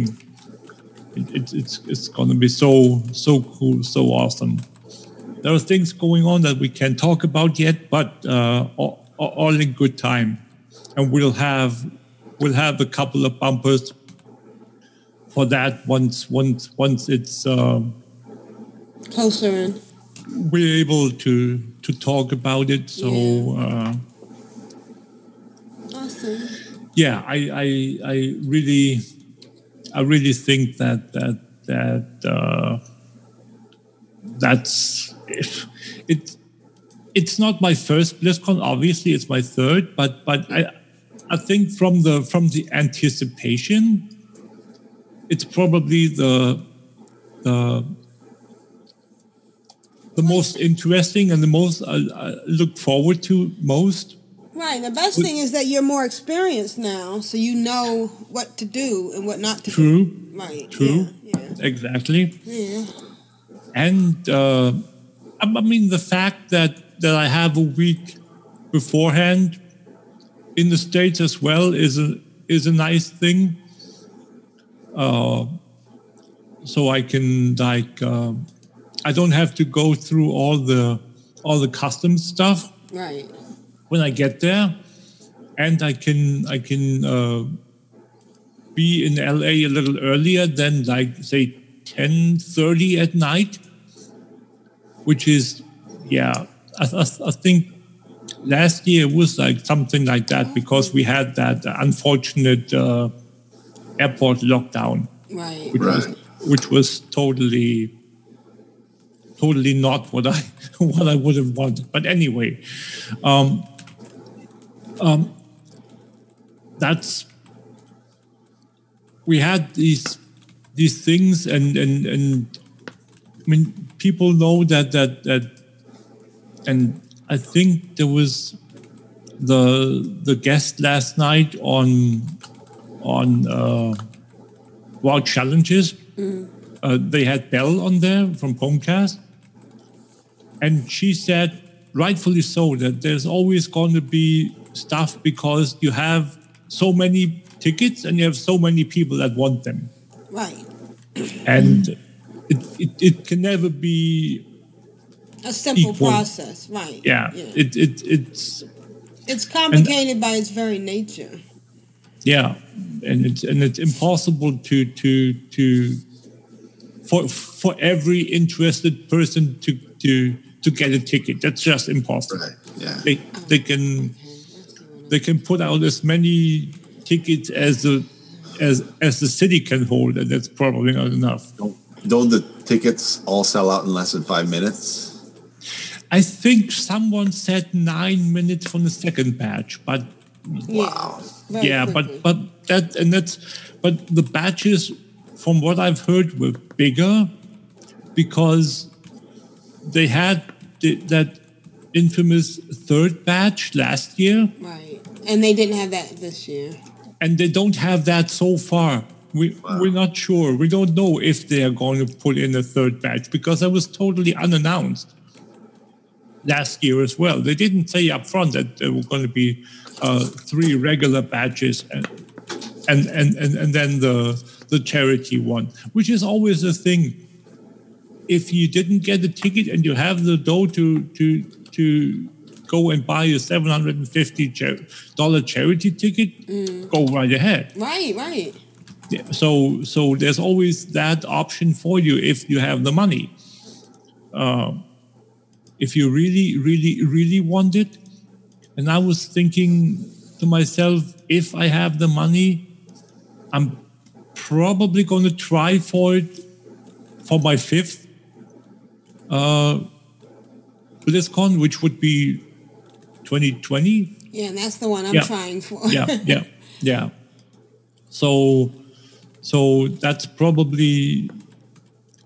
It, it, it's it's gonna be so so cool, so awesome. There are things going on that we can't talk about yet, but uh, all, all in good time, and we'll have we'll have a couple of bumpers for that once once once it's um, Closer in. we're able to to talk about it. So uh, Awesome. yeah, I, I I really I really think that that that uh, that's if it it's not my first BlizzCon. Obviously, it's my third, but but I I think from the from the anticipation, it's probably the the the most interesting and the most I, I look forward to most. Right. The best thing is that you're more experienced now, so you know what to do and what not to True. do. Right. True. Yeah. yeah. Exactly. Yeah. And uh, I mean, the fact that, that I have a week beforehand in the States as well is a, is a nice thing. Uh, so I can like, uh, I don't have to go through all the, all the custom stuff Right. When I get there, and I can I can uh, be in LA a little earlier than like say ten thirty at night, which is yeah I, I, I think last year it was like something like that because we had that unfortunate uh, airport lockdown, Right. which was which was totally totally not what I what I would have wanted. But anyway, um, um, that's we had these these things, and and and I mean, people know that that that, and I think there was the the guest last night on on uh, Wild Challenges. Uh, they had Belle on there from Comcast, and she said, rightfully so, that there's always going to be stuff because you have so many tickets and you have so many people that want them, Right. and it, it, it can never be. A simple Equal. process. Right. Yeah, it, it it's It's complicated by its very nature. yeah, and it's and it's impossible to to to for for every interested person to to to get a ticket. That's just impossible. Yeah. They they can they can put out as many tickets as the as as the city can hold, and that's probably not enough. Don't the tickets all sell out in less than five minutes? I think someone said nine minutes from the second batch, but Wow. Very yeah, quickly. but but that and that's but the batches, from what I've heard, were bigger because they had the, that infamous third batch last year, Right. And they didn't have that this year. and they don't have that so far. We we're not sure. We don't know if they are going to put in a third batch because that was totally unannounced last year as well. They didn't say up front that there were going to be uh, three regular batches and and, and and and then the the charity one, which is always a thing. If you didn't get a ticket and you have the dough to to to go and buy a seven hundred and fifty dollar charity ticket, go right ahead. Right, right. Yeah, so so there's always that option for you if you have the money. Um, if you really, really, really want it, and I was thinking to myself, if I have the money, I'm probably going to try for it for my fifth uh, BlizzCon, which would be 2020 Yeah, and that's the one I'm Yeah. trying for. yeah, yeah, yeah. So, so that's probably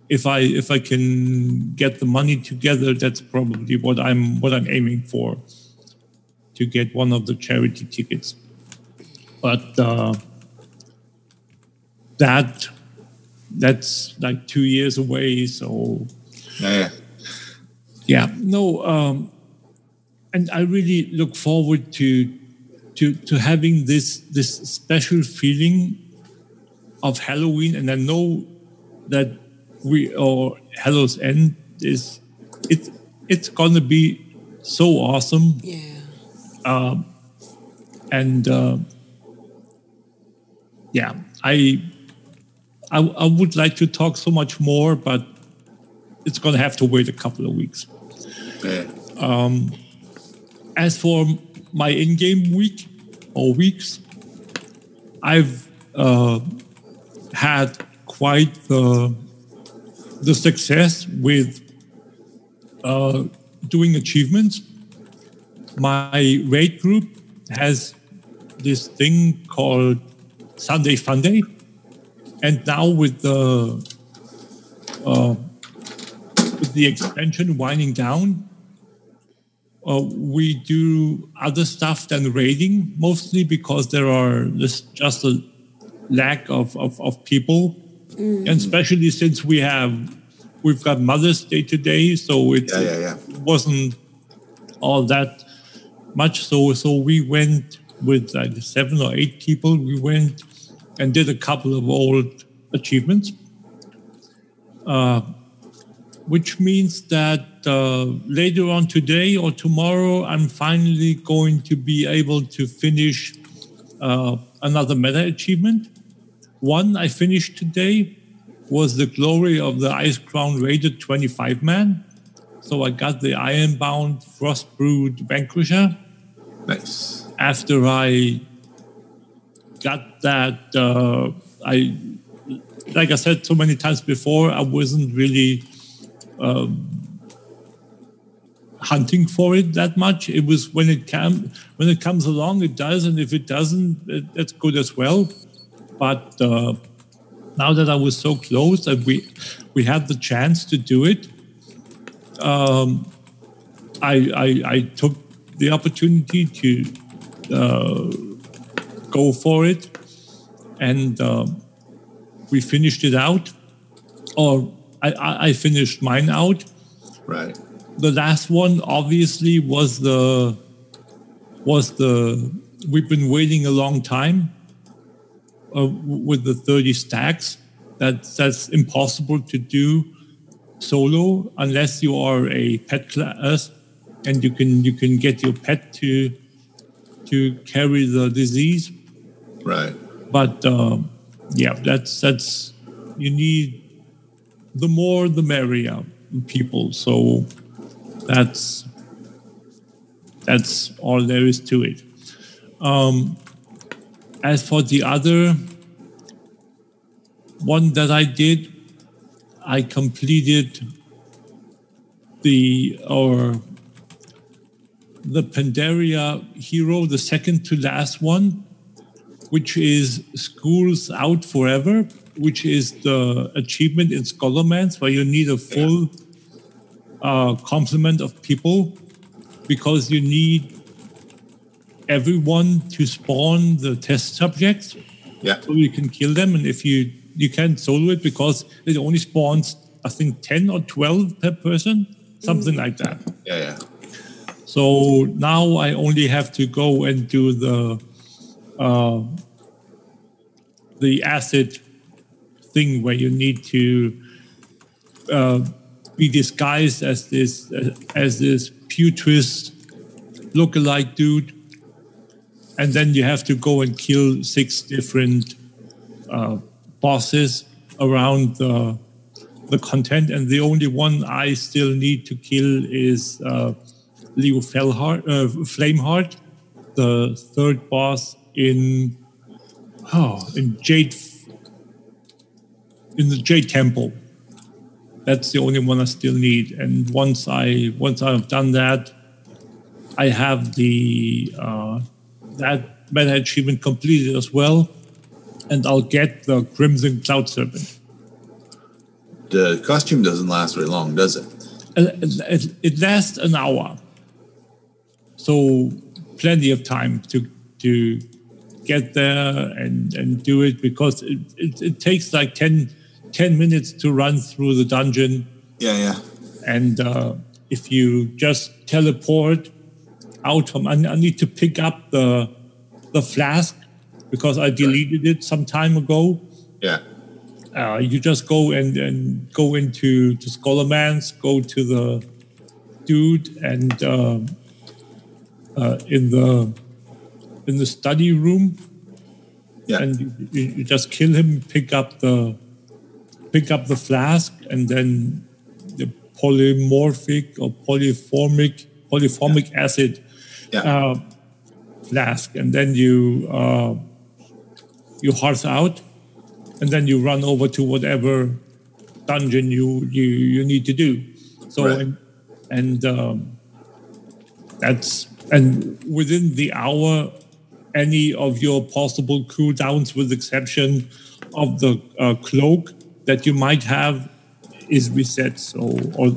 if I if I can get the money together, that's probably what I'm what I'm aiming for to get one of the charity tickets. But uh, that that's like two years away, so Yeah. Yeah, no, um, and I really look forward to to to having this this special feeling of Halloween, and I know that we or Hallow's End is it it's gonna be so awesome. Yeah. Um, and uh, yeah, I, I I would like to talk so much more, but it's gonna have to wait a couple of weeks. Um, as for my in-game week or weeks, I've uh, had quite the the success with uh, doing achievements. My raid group has this thing called Sunday Funday, and now with the uh, with the expansion winding down, uh, we do other stuff than raiding, mostly because there are there's just a lack of, of, of people. And especially since we have we've got Mother's Day today, so it Yeah, yeah, yeah. wasn't all that much. So so we went with like seven or eight people. We went and did a couple of old achievements. Uh, which means that uh, later on today or tomorrow, I'm finally going to be able to finish uh, another meta achievement. One I finished today was the glory of the Icecrown Raider 25 man. So I got the Ironbound Frostbrood Vanquisher. Nice. After I got that, uh, I, like I said so many times before, I wasn't really hunting for it that much. It was when it came when it comes along, it does, and if it doesn't, it, that's good as well. But uh, now that I was so close and we we had the chance to do it, um, I, I I took the opportunity to uh, go for it, and um, we finished it out, or I, I finished mine out. Right. The last one obviously was the was the we've been waiting a long time uh, with the 30 stacks. That that's impossible to do solo unless you are a pet class and you can you can get your pet to to carry the disease. Right. But um, yeah, that's that's you need the more the merrier people. So that's that's all there is to it. Um, as for the other one that I did, I completed the or the Pandaria hero, the second to last one, which is Schools Out Forever, which is the achievement in Scholomance where you need a full uh, complement of people because you need everyone to spawn the test subjects. Yeah. So you can kill them, and if you you can't solo it because it only spawns I think ten or twelve per person, something like that. Yeah, yeah. So now I only have to go and do the uh, the acid thing where you need to uh, be disguised as this as this putrid lookalike dude, and then you have to go and kill six different uh, bosses around the the content, and the only one I still need to kill is uh, Liu Fellheart, uh, Flameheart, the third boss in oh in Jade in the Jade Temple. That's the only one I still need, and once I once I've done that, I have the uh, that meta achievement completed as well, and I'll get the Crimson Cloud Serpent. the costume doesn't last very long, does it? it, it, it lasts an hour. So plenty of time to to get there and, and do it because it, it, it takes like 10, 10 minutes to run through the dungeon. Yeah, yeah. And uh, if you just teleport out from, I, I need to pick up the the flask because I deleted it some time ago. Yeah. Uh, you just go and, and go into to Scholomance, go to the dude, and uh, uh, in the in the study room, yeah. and you, you, you just kill him, pick up the pick up the flask, and then the polymorphic or polyformic polyformic yeah. acid yeah. uh, flask, and then you uh, you hearth out, and then you run over to whatever dungeon you you, you need to do. So Right. and, and um, that's and within the hour, any of your possible cooldowns, with exception of the uh, cloak that you might have, is reset. So or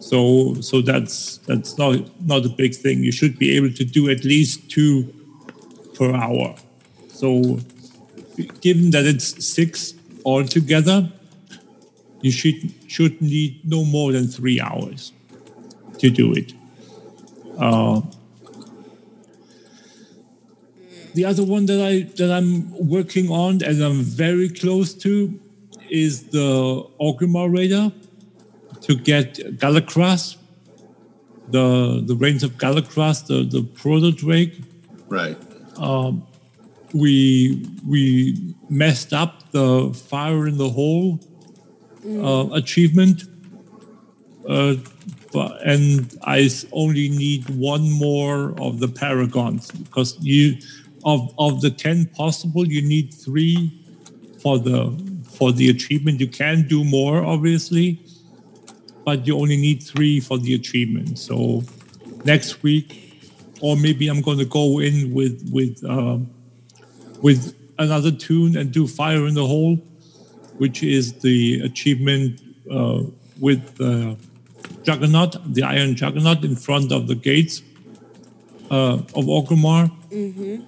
so so that's that's not not a big thing. You should be able to do at least two per hour. So given that it's six altogether, you should should need no more than three hours to do it. Uh, the other one that I that I'm working on and I'm very close to is the Orgrimmar Raider to get Galakras, the the reins of Galakras, the the proto drake. Right. Um, we we messed up the fire in the hole uh, achievement, uh, but, and I only need one more of the paragons because you of of the ten possible, you need three for the for the achievement. You can do more, obviously, but you only need three for the achievement. So next week, or maybe I'm going to go in with with. Um, with another tune and do Fire in the Hole, which is the achievement uh, with the Juggernaut, the Iron Juggernaut in front of the gates uh, of Orgrimmar. Mm-hmm.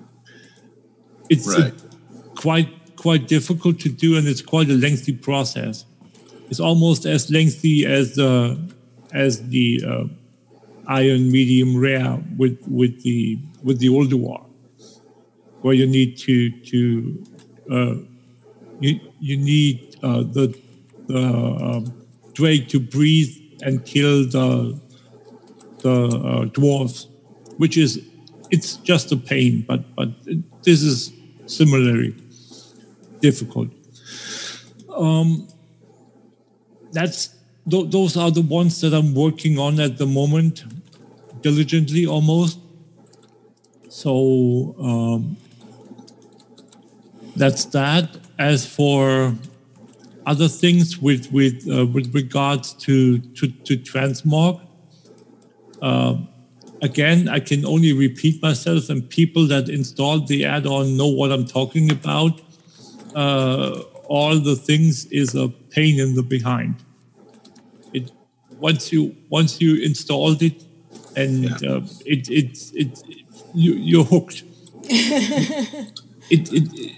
It's Right. quite quite difficult to do, and it's quite a lengthy process. It's almost as lengthy as the as the uh, Iron Medium Rare with with the with the Ulduar where you need to to uh, you you need uh, the the um, drake to breathe and kill the the uh, dwarves, which is it's just a pain, but but this is similarly difficult. Um, that's th- those are the ones that I'm working on at the moment, diligently almost. So um, that's that. As for other things with with uh, with regards to to, to transmog, uh, again, I can only repeat myself, and people that installed the add-on know what I'm talking about. Uh, all the things is a pain in the behind. It once you once you installed it, and uh, it it it you you're hooked. it, it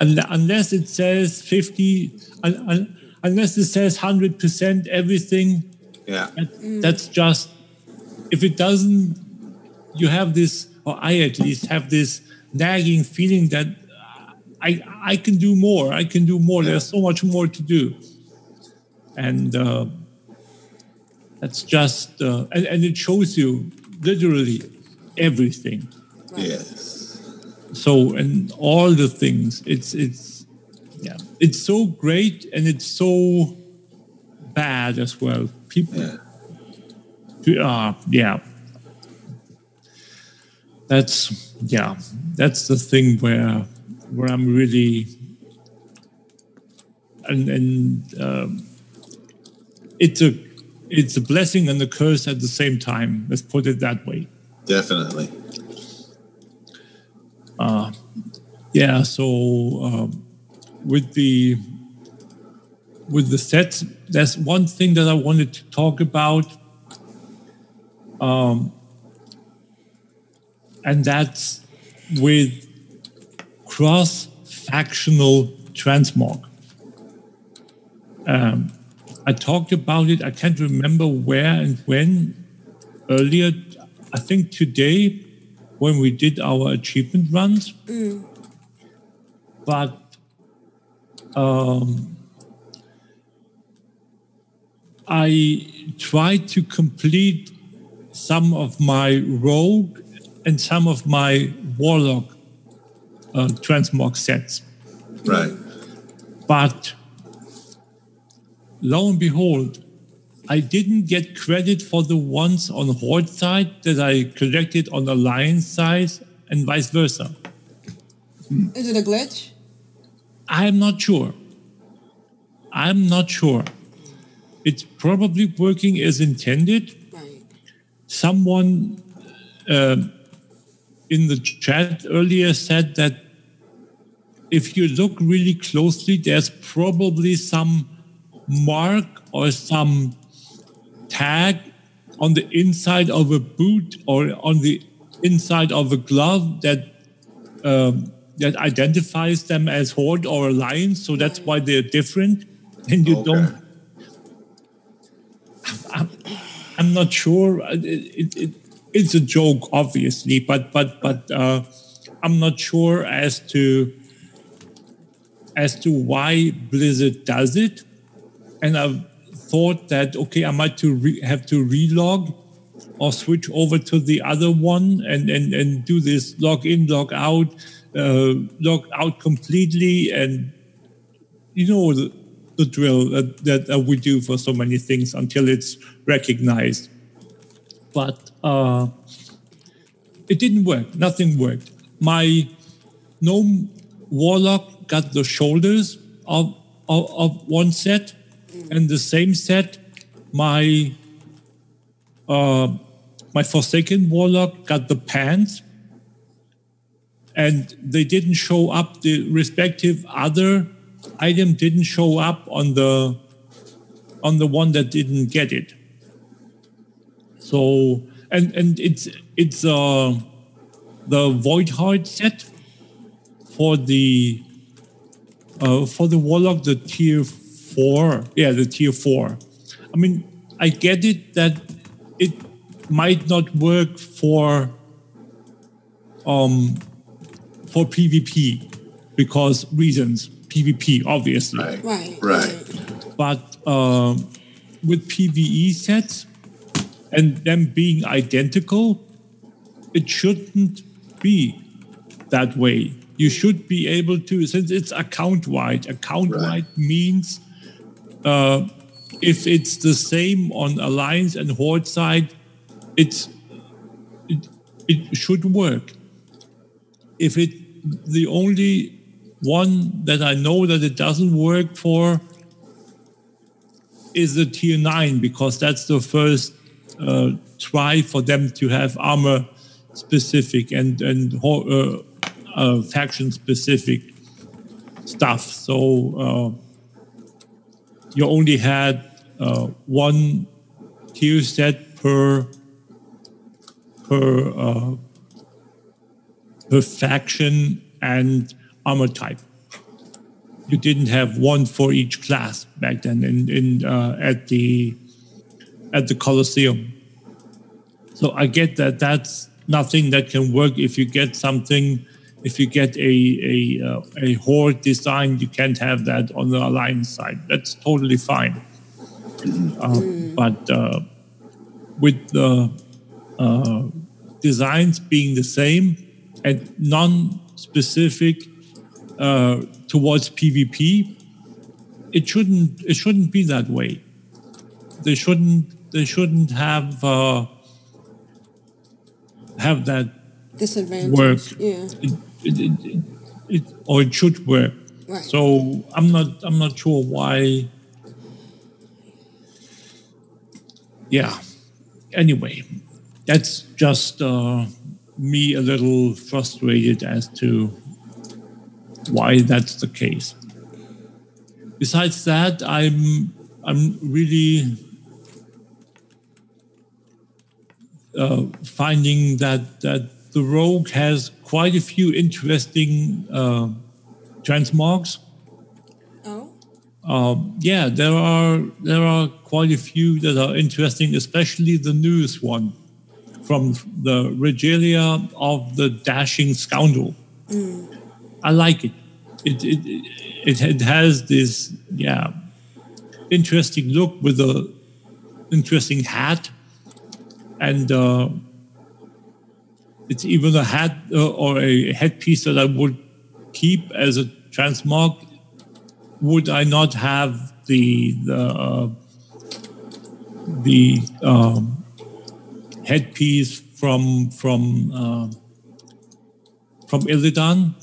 un- unless it says 50 un- un- unless it says 100% everything Yeah. that- that's just if it doesn't you have this or i at least have this nagging feeling that i i can do more. I can do more. There's so much more to do. And uh, that's just uh, and, and it shows you literally everything. Yes. so and all the things. It's it's yeah. It's so great and it's so bad as well. People uh, yeah. That's yeah. That's the thing where where i'm really and and um, it's a it's a blessing and a curse at the same time let's put it that way Definitely. uh, yeah, so um, with the with the sets, there's one thing that I wanted to talk about, um, and that's with cross-factional transmog. Um, I talked about it. I can't remember where and when. Earlier, I think today, when we did our achievement runs. Mm. But um, I tried to complete some of my rogue and some of my warlock uh, transmog sets. Right. But lo and behold, I didn't get credit for the ones on Horde side that I collected on Alliance side and vice versa. Is it a glitch? I'm not sure. I'm not sure. It's probably working as intended. Right. Someone uh, in the chat earlier said that if you look really closely, there's probably some mark or some tag on the inside of a boot or on the inside of a glove that um, that identifies them as horde or alliance. So that's why they're different, and you don't. I'm, I'm not sure. It, it, it, it's a joke, obviously, but but but uh, I'm not sure as to as to why Blizzard does it, and I've thought that okay, I might to re- have to relog or switch over to the other one and and and do this log in, log out, uh, log out completely, and you know the, the drill that, that we do for so many things until it's recognized. But uh, it didn't work. Nothing worked. My gnome warlock got the shoulders of, of, of one set, and the same set, my uh, my Forsaken warlock got the pants, and they didn't show up. The respective other item didn't show up on the on the one that didn't get it. So and and it's it's uh the void heart set for the uh for the warlock the tier four yeah the tier four. I mean I get it that it might not work for um for PvP because reasons PvP obviously Right. Right. but um, with PVE sets and them being identical, it shouldn't be that way. You should be able to, since it's account wide, account wide means uh, if it's the same on Alliance and Horde side, it's it, it should work. If it the only one that I know that it doesn't work for is the tier nine because that's the first uh, try for them to have armor specific and and uh, uh, faction specific stuff. So uh, you only had uh, one tier set per per per faction and armor type you didn't have one for each class back then in, in uh, at the at the Colosseum. So I get that that's nothing that can work if you get something. If you get a a uh, a horde design, you can't have that on the alliance side. That's totally fine. Uh, but uh, with the uh, designs being the same and non-specific uh, towards PvP, it shouldn't it shouldn't be that way. They shouldn't they shouldn't have uh, have that Disadvantage. work. Yeah. It, it, it, it, or it should work. Right. So I'm not I'm not sure why. Yeah. Anyway, that's just uh, me a little frustrated as to why that's the case. besides that, I'm I'm really uh, finding that that the Rogue has quite a few interesting uh, transmogs. Oh. Um, yeah, there are there are quite a few that are interesting, especially the newest one from the Regalia of the Dashing Scoundrel. I like it. It, it it it has this yeah interesting look with a interesting hat, and uh, it's even a hat uh, or a headpiece that I would keep as a transmog. Would I not have the the uh, the um, headpiece from from uh, from Illidan,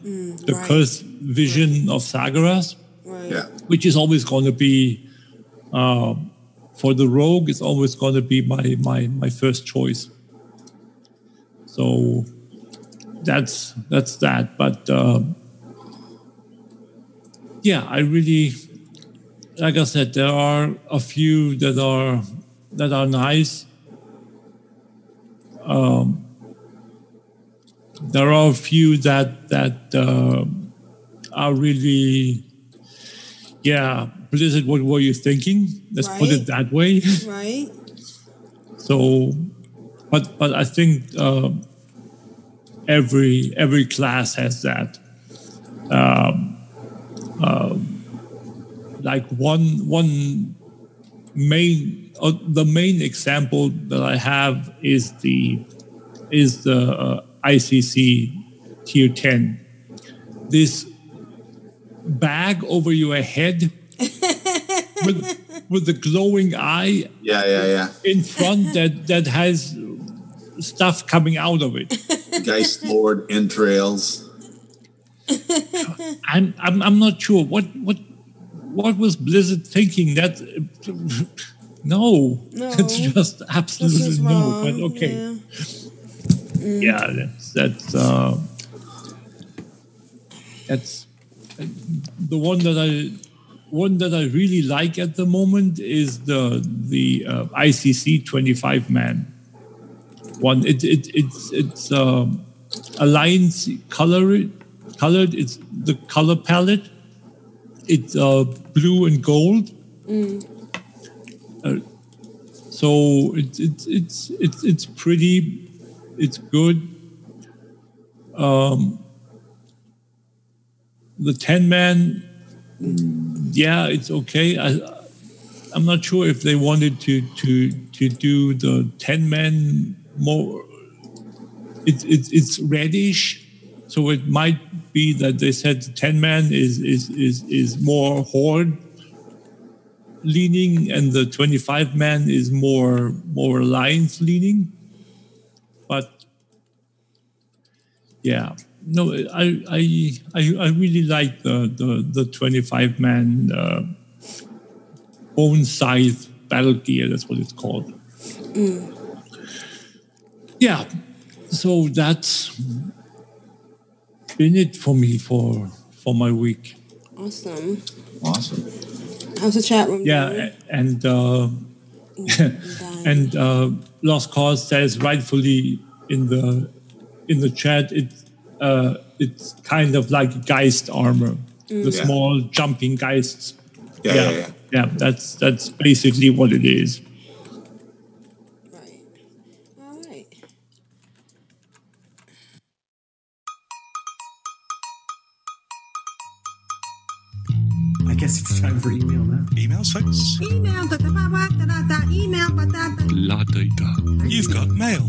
the right. cursed vision of Sargeras, Right. Yeah. which is always going to be uh, for the rogue. It's always going to be my my my first choice. So that's that's that. But uh, yeah, I really, like I said, there are a few that are that are nice. Um, there are a few that that uh, are really, yeah. Blizzard, what were you thinking? Let's put it that way. Right. So, but but I think uh, every every class has that. Um, um, like one one main uh, the main example that I have is the is the uh, ICC tier ten. This bag over your head with with the glowing eye Yeah, yeah, yeah. in front that that has stuff coming out of it. Geist Lord entrails. I'm I'm I'm not sure what what what was Blizzard thinking that no, No. it's just absolutely no. But okay, Yeah. yeah, that's that's uh, that's the one that I one that I really like at the moment is the the uh, ICC 25 man one. It it it's it's um, alliance color colored. It's the color palette. It's uh, blue and gold. Uh, so it's it's it's it's it's pretty. It's good. Um, the ten man, yeah, it's okay. I, I'm not sure if they wanted to to to do the ten man more. It's it's it's reddish, so it might be that they said ten man is is is is more horde leaning, and the twenty five man is more more alliance leaning. But yeah, no, I I I, I really like the the the twenty five man uh, bone scythe battle gear. That's what it's called. Yeah, so that's been it for me for for my week. Awesome. Awesome. How's the chat room? Yeah, doing? and uh, and uh, Lost Cause says rightfully in the in the chat it uh, it's kind of like Geist armor, the Yeah. small jumping Geists. Yeah, yeah, yeah. yeah. That's that's basically what it is. Right. All right. I guess it's time for email now. Emails, folks? Email, da da ba ba da da da, email, ba da da. La data. You've got mail.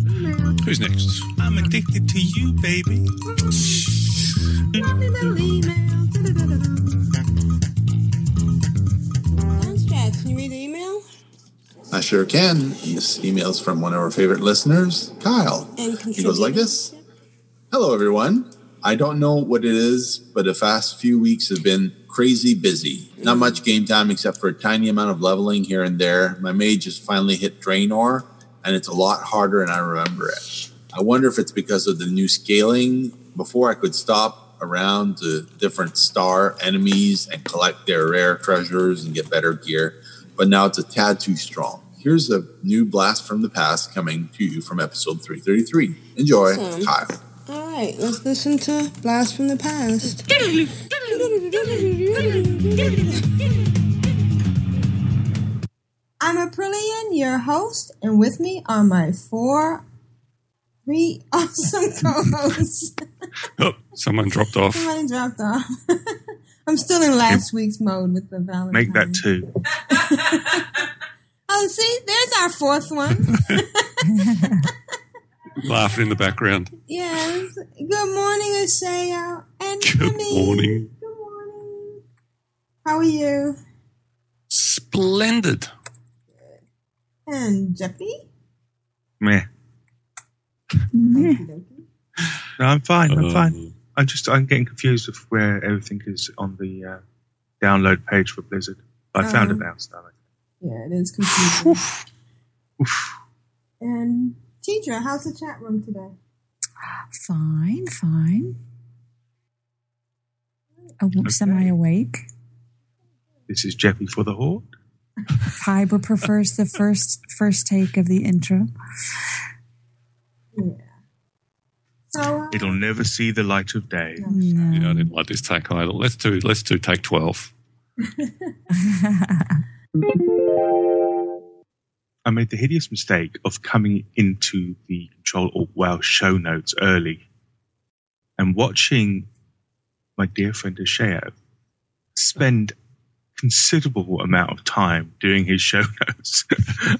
Who's next? I'm addicted to you, baby. Email. chat. Can you read the email? I sure can. And this email's from one of our favorite listeners, Kyle. And He goes like this Hello, everyone. I don't know what it is, but the past few weeks have been crazy busy. Not mm. much game time except for a tiny amount of leveling here and there. My mage just finally hit Draenor, and it's a lot harder and I remember it. I wonder if it's because of the new scaling. Before I could stop around to different star enemies and collect their rare treasures and get better gear, but now it's a tad too strong. Here's a new blast from the past coming to you from episode 333. Enjoy, Awesome. Kyle. All right, let's listen to Blast from the Past. I'm Aprillian, your host, and with me are my four, three awesome co-hosts. Oh, someone dropped off. Someone dropped off. I'm still in last week's mode with the Valentine. Make that two. Oh, see, there's our fourth one. Laughing in the background. yes. Good morning, Asaya. And Good morning. Good morning. How are you? Splendid. And Jeffy? Meh. No, I'm fine. I'm fine. I'm just I'm getting confused with where everything is on the uh, download page for Blizzard. I found it Um, now. So Yeah, it is confusing. and Tidra, how's the chat room today? Fine, fine. Oh, Semi awake. this is Jeffy for the Horde. Kyber prefers the first first take of the intro. So, uh, It'll never see the light of day. Yeah, I didn't like this take either. Let's do let's do take twelve. I made the hideous mistake of coming into the Control Alt Wow show notes early and watching my dear friend Asheo spend considerable amount of time doing his show notes.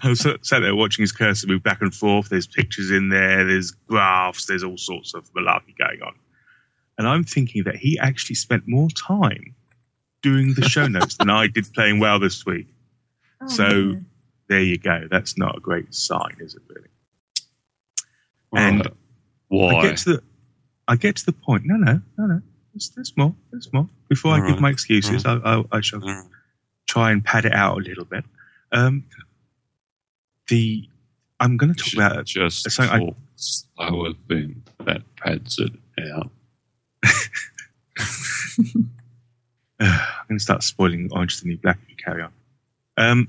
I was sat there watching his cursor move back and forth. There's pictures in there, there's graphs, there's all sorts of malarkey going on. And I'm thinking that he actually spent more time doing the show notes than I did playing well this week. Oh, so there you go. That's not a great sign, is it really? And Uh, why? I get to the I get to the point. No, no, no, no. There's, there's more. There's more. Before I give my excuses, I, I, I shall try and pad it out a little bit. Um, the I'm going to talk about just something I- talk slower than that pads it out. I'm going to start spoiling Orange is the New Black if you carry on. Um,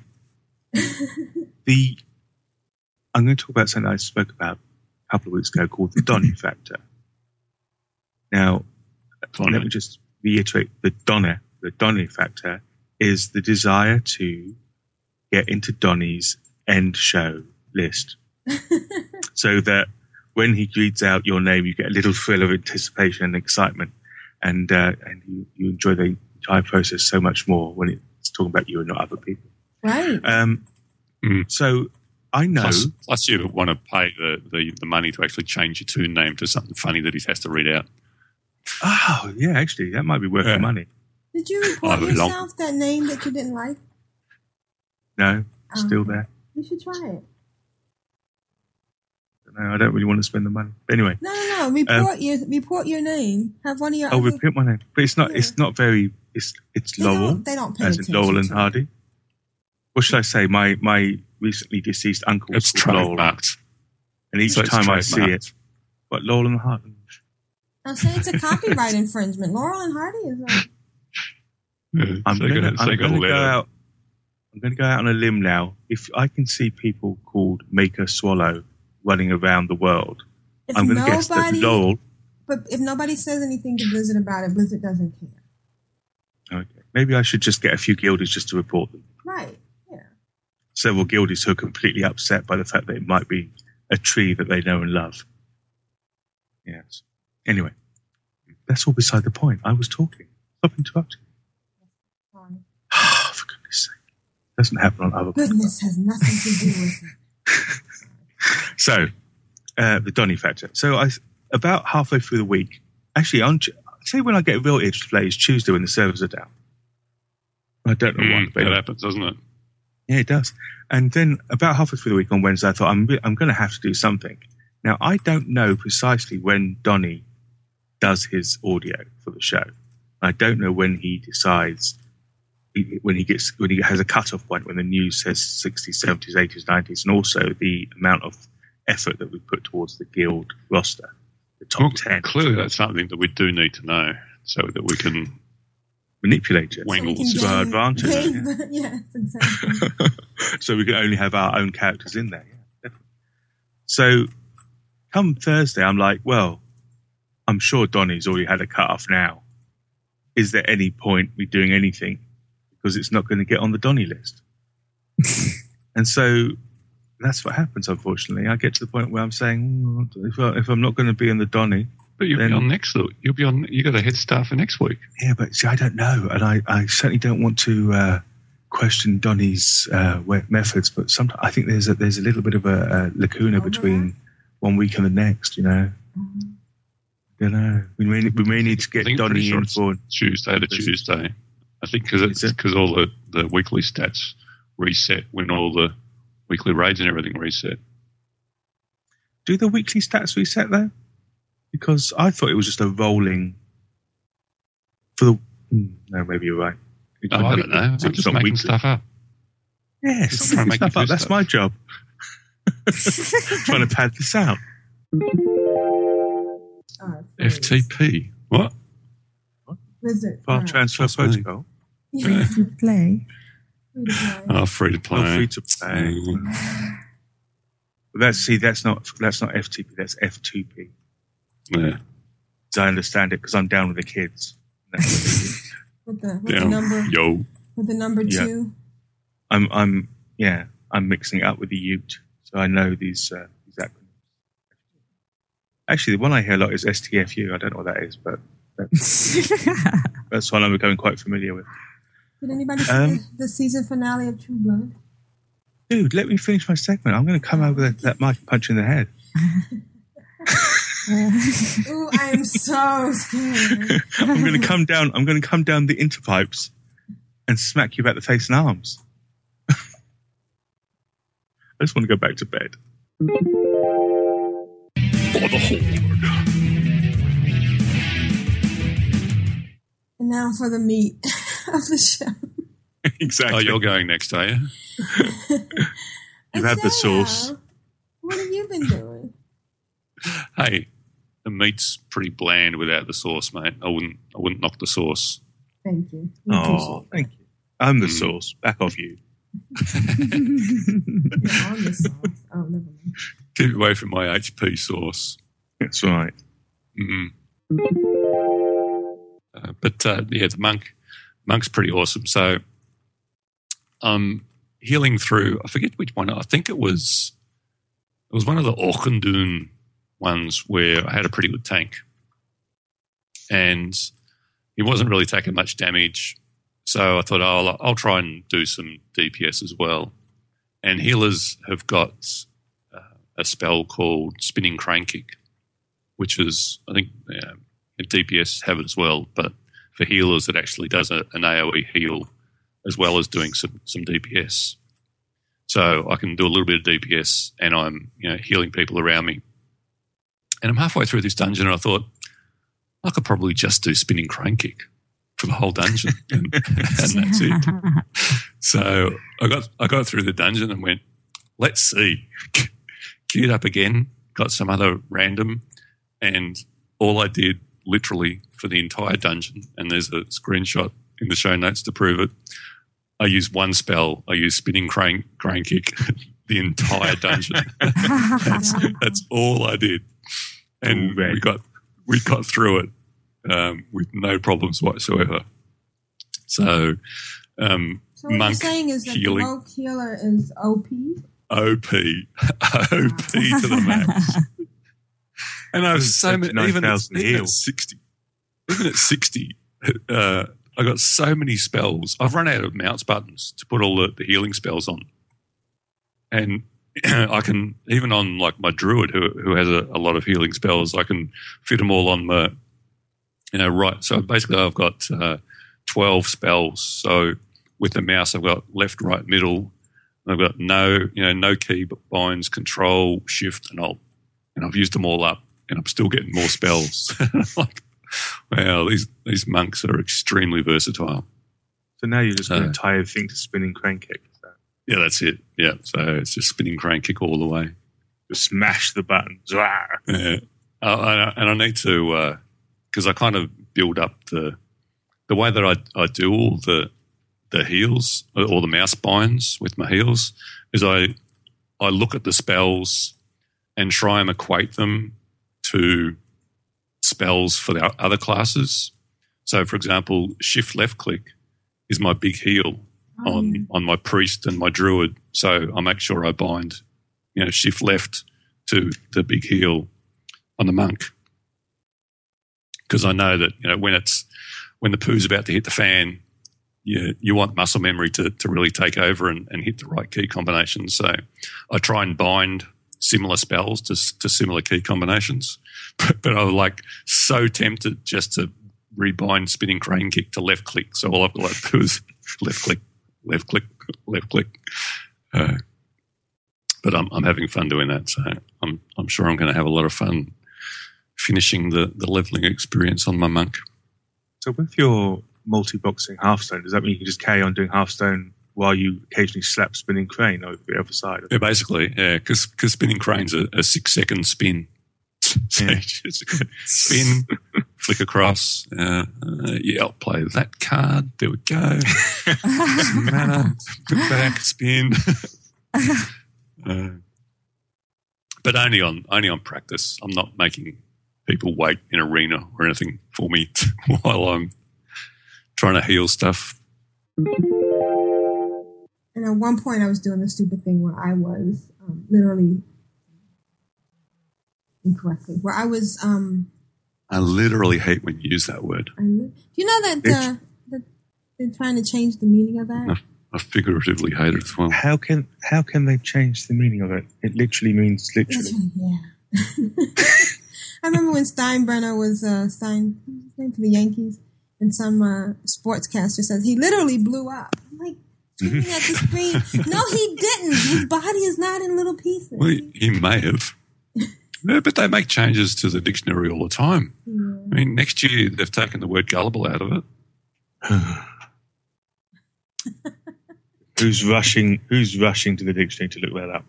the I'm going to talk about something I spoke about a couple of weeks ago called the Donny factor. Now, let me just reiterate the Donner, the Donny factor is the desire to get into Donny's end show list. so that when he reads out your name, you get a little thrill of anticipation and excitement, and uh, and you, you enjoy the entire process so much more when it's talking about you and not other people. Right. Um, So I know. Plus, plus you want to pay the, the, the money to actually change your tune name to something funny that he has to read out. Oh yeah, actually, that might be worth Yeah. the money. Did you report Oh, long- yourself that name that you didn't like? No, Um, still there. You should try it. No, I don't really want to spend the money. But anyway, No, no, no. Report your report your name. Have one of your I'll other- repeat my name, but it's not. It's not very. It's it's They Lowell. don't- they don't pay as in attention Lowell and to Hardy. What should I say? My my recently deceased uncle. It's was called Lowell, trademarked. and each So time I see trademarked. it, but Lowell and Hardy? I'm saying it's a copyright infringement. Laurel and Hardy is a hmm. I'm so going gonna- so I'm gonna gonna go out. I'm going to go out on a limb now. If I can see people called Maker Swallow running around the world, If I'm going to guess that nobody- Lowell. But if nobody says anything to Blizzard about it, Blizzard doesn't care. Okay, maybe I should just get a few guildies just to report them. Right. Several guildies who are completely upset by the fact that it might be a tree that they know and love. Yes. Anyway, that's all beside the point. I was talking. Stop interrupting. Oh, for goodness sake. Doesn't happen on other Goodness has nothing to do with it. So, uh, the Donny factor. So, I about halfway through the week, actually, on Tu- I say when I get a real itch to play is Tuesday when the servers are down. I don't know why. Mm, that happens, doesn't it? Yeah, it does. And then about halfway through the week on Wednesday, I thought I'm I'm going to have to do something. Now, I don't know precisely when Donny does his audio for the show. I don't know when he decides when he gets when he has a cutoff point when the news says 60s, 70s, 80s, 90s, and also the amount of effort that we put towards the guild roster, the top Well, ten. Clearly, that's something that we do need to know so that we can manipulate it wangle can to our system. advantage. yes, exactly. so we can only have our own characters in there. Yeah. So come Thursday, I'm like, well, I'm sure Donny's already had a cut off now. Is there any point me doing anything because it's not going to get on the Donny list? and so that's what happens. Unfortunately, I get to the point where I'm saying, "Mm, if, I, if I'm not going to be in the Donny, But you'll then be on next week. You'll be on. You got a head start for next week. yeah, but see, I don't know, and I, I certainly don't want to uh, question Donny's uh, methods. But sometimes I think there's a, there's a little bit of a, a lacuna between one week and the next. You know, you know, we may we may need to get think Donny pretty sure in it's for Tuesday to Tuesday. I think because it's because all the, the weekly stats reset when all the weekly raids and everything reset. do the weekly stats reset though, because I thought it was just a rolling for the. hmm, No, maybe you're right. It- Oh, I don't know. I'm just making weekly. stuff up. Yeah, Just stop trying to making stuff up. That's my job. Trying to pad this out. FTP. What? Visit. File transfer protocol. Free to play. Oh, free to play. Oh, free to play. But that's see, that's not that's not FTP. That's F2P. Yeah. As I understand it, because I'm down with the kids. With the, with the number. Yo. With the number Yeah. two. I'm I'm yeah, I'm mixing it up with the Ute, so I know these uh, these acronyms. Actually, the one I hear a lot is STFU. I don't know what that is, but that's, that's one I'm becoming quite familiar with. Did anybody see Um, the, the season finale of True Blood? Dude, let me finish my segment. I'm going to come over that, that mic and punch you in the head. Ooh, I am so scared. I'm going to come down. I'm going to come down the interpipes and smack you about the face and arms. I just want to go back to bed. For the Horde. And now for the meat of the show. exactly. Oh, you're going next, are you? You have the sauce. What have you been doing? Hey, the meat's pretty bland without the sauce, mate. I wouldn't. I wouldn't knock the sauce. Thank you. We Oh, thank you. I'm the Mm. sauce. Back off you. You're on the sauce. Oh, never mind. Keep away from my HP sauce. That's right. mm Uh, but uh, yeah, the monk, monk's pretty awesome. So I'm healing through. I forget which one. I think it was. It was one of the Orkandun ones where I had a pretty good tank, and he wasn't really taking much damage. So I thought, oh, I'll, I'll try and do some DPS as well. And healers have got uh, a spell called Spinning Crane Kick, which is, I think, uh, DPS have it as well. But for healers, it actually does a, an AoE heal as well as doing some, some DPS. So I can do a little bit of DPS and I'm you know healing people around me. And I'm halfway through this dungeon and I thought, I could probably just do Spinning Crane Kick for the whole dungeon. and, and that's it. So I got I got through the dungeon and went, let's see. Queued up again, got some other random, and all I did literally for the entire dungeon, and there's a screenshot in the show notes to prove it. I used one spell. I used spinning crane crane kick the entire dungeon. that's, that's all I did, and we got we got through it um, with no problems whatsoever. So, um, So what monk you're saying is that healing. the rogue healer is OP? OP, OP to the max. and I've so many, even at, even at 60, even at 60, uh, I got so many spells. I've run out of mounts buttons to put all the, the healing spells on. And I can, even on like my druid who, who has a, a lot of healing spells, I can fit them all on the, you know, right. So basically I've got uh, 12 spells. So with the mouse, I've got left, right, middle, I've got no, you know, no key but binds, control, shift, and alt. And I've used them all up, and I'm still getting more spells. like, wow, these these monks are extremely versatile. So now you're just going Uh, to tie everything to spinning crane kick. Yeah, that's it. Yeah, so it's just spinning crane kick all the way. Just smash the buttons. Ah. Yeah. Uh, and, I, need to because I kind of build up the the way that I, I do all the the heals or the mouse binds with my heels is I I look at the spells and try and equate them to spells for the other classes. So, for example, shift left click is my big heal Oh, on mm. on my priest and my druid. So I make sure I bind, you know, shift left to the big heal on the monk because I know that you know when it's when the poo's about to hit the fan, you you want muscle memory to to really take over and, and hit the right key combinations. So I try and bind similar spells to to similar key combinations, but, but I was like so tempted just to rebind spinning crane kick to left click. So all I've got to do is left click, left click, left click. Uh, but I'm I'm having fun doing that. So I'm I'm sure I'm going to have a lot of fun finishing the the leveling experience on my monk. So with your multi-boxing halfstone, does that mean you can just carry on doing halfstone while you occasionally slap spinning crane over the other side? Yeah, basically, yeah, because spinning crane's a, a six second spin. So Yeah. just spin, flick across. Uh, uh, yeah, I'll play that card. There we go. Mana, back, spin. uh, but only on only on practice. I'm not making people wait in arena or anything for me while I'm trying to heal stuff. And at one point, I was doing the stupid thing where I was um, literally incorrectly, where I was. Um, I literally hate when you use that word. I li- do you know that, uh, that they're trying to change the meaning of that? I figuratively hate it as well. How can how can they change the meaning of it? It literally means literally. Yeah. I remember when Steinbrenner was uh, Stein, what name for the Yankees, and some uh, sportscaster says he literally blew up. I'm like, looking at the screen. No, he didn't. His body is not in little pieces. Well, he, he may have. Yeah, but they make changes to the dictionary all the time. I mean, next year they've taken the word gullible out of it. Who's rushing? Who's rushing to the dictionary to look that up?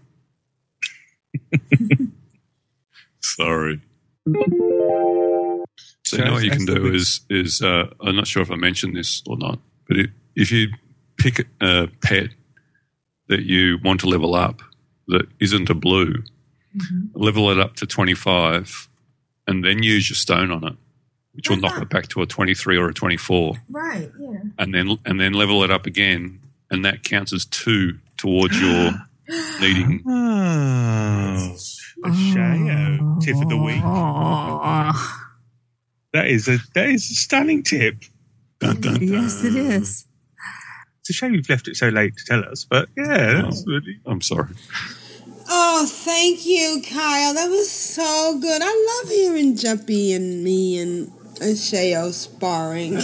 Sorry. So So you what you can do big- is is uh, I'm not sure if I mentioned this or not, but it, if you pick a pet that you want to level up that isn't a blue, Mm-hmm. level it up to 25, and then use your stone on it, which will knock it back to a 23 or a 24, Right, yeah. and then and then level it up again, and that counts as two towards your needing. Oh, a Shayo tip of the week. That is a that is a stunning tip. Yes, it is. It's a shame you've left it so late to tell us, but yeah, that's oh, really. I'm sorry. Oh, thank you, Kyle. That was so good. I love hearing Jumpy and me and Shayo sparring.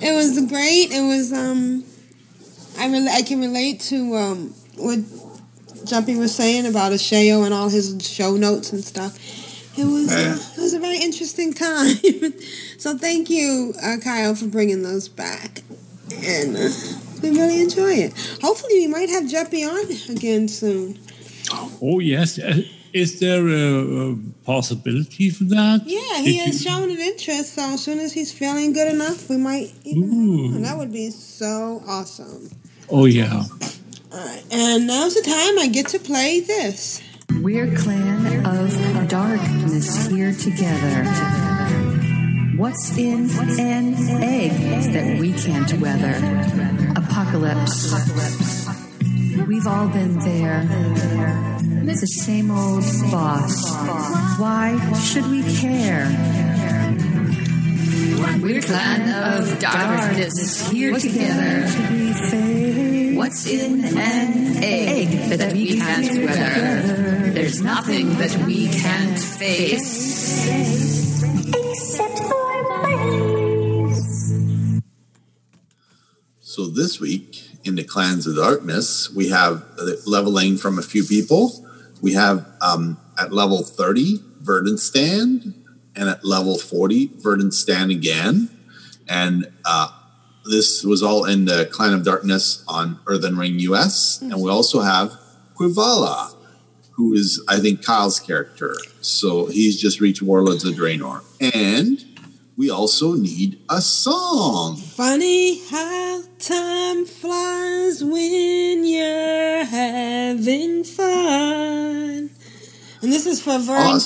it was great. It was um, I rel- I can relate to um what Jumpy was saying about Shayo and all his show notes and stuff. It was uh, it was a very interesting time. so thank you, uh, Kyle, for bringing those back, and uh, we really enjoy it. Hopefully, we might have Jumpy on again soon. Oh yes, Uh, is there a, a possibility for that? Yeah, he Did has you- shown an interest. So as soon as he's feeling good enough, we might even have him. That would be so awesome. Oh yeah. All right, and now's the time I get to play this. We're clan of darkness here together. What's in an egg that we can't weather? Apocalypse. We've all been there. It's the same old boss. Why should we care? We're a clan of darkness here together. What's in an egg that we can't weather? There's nothing that we can't face. So this week in the Clans of Darkness, we have leveling from a few people. We have um, at level 30, Verdant Stand, and at level 40, Verdant Stand again. And uh, this was all in the Clan of Darkness on Earthen Ring US. And we also have Quivala, who is I think Kyle's character. So he's just reached Warlords of Draenor, and we also need a song. Funny how time flies when you're having fun. And this is for Vern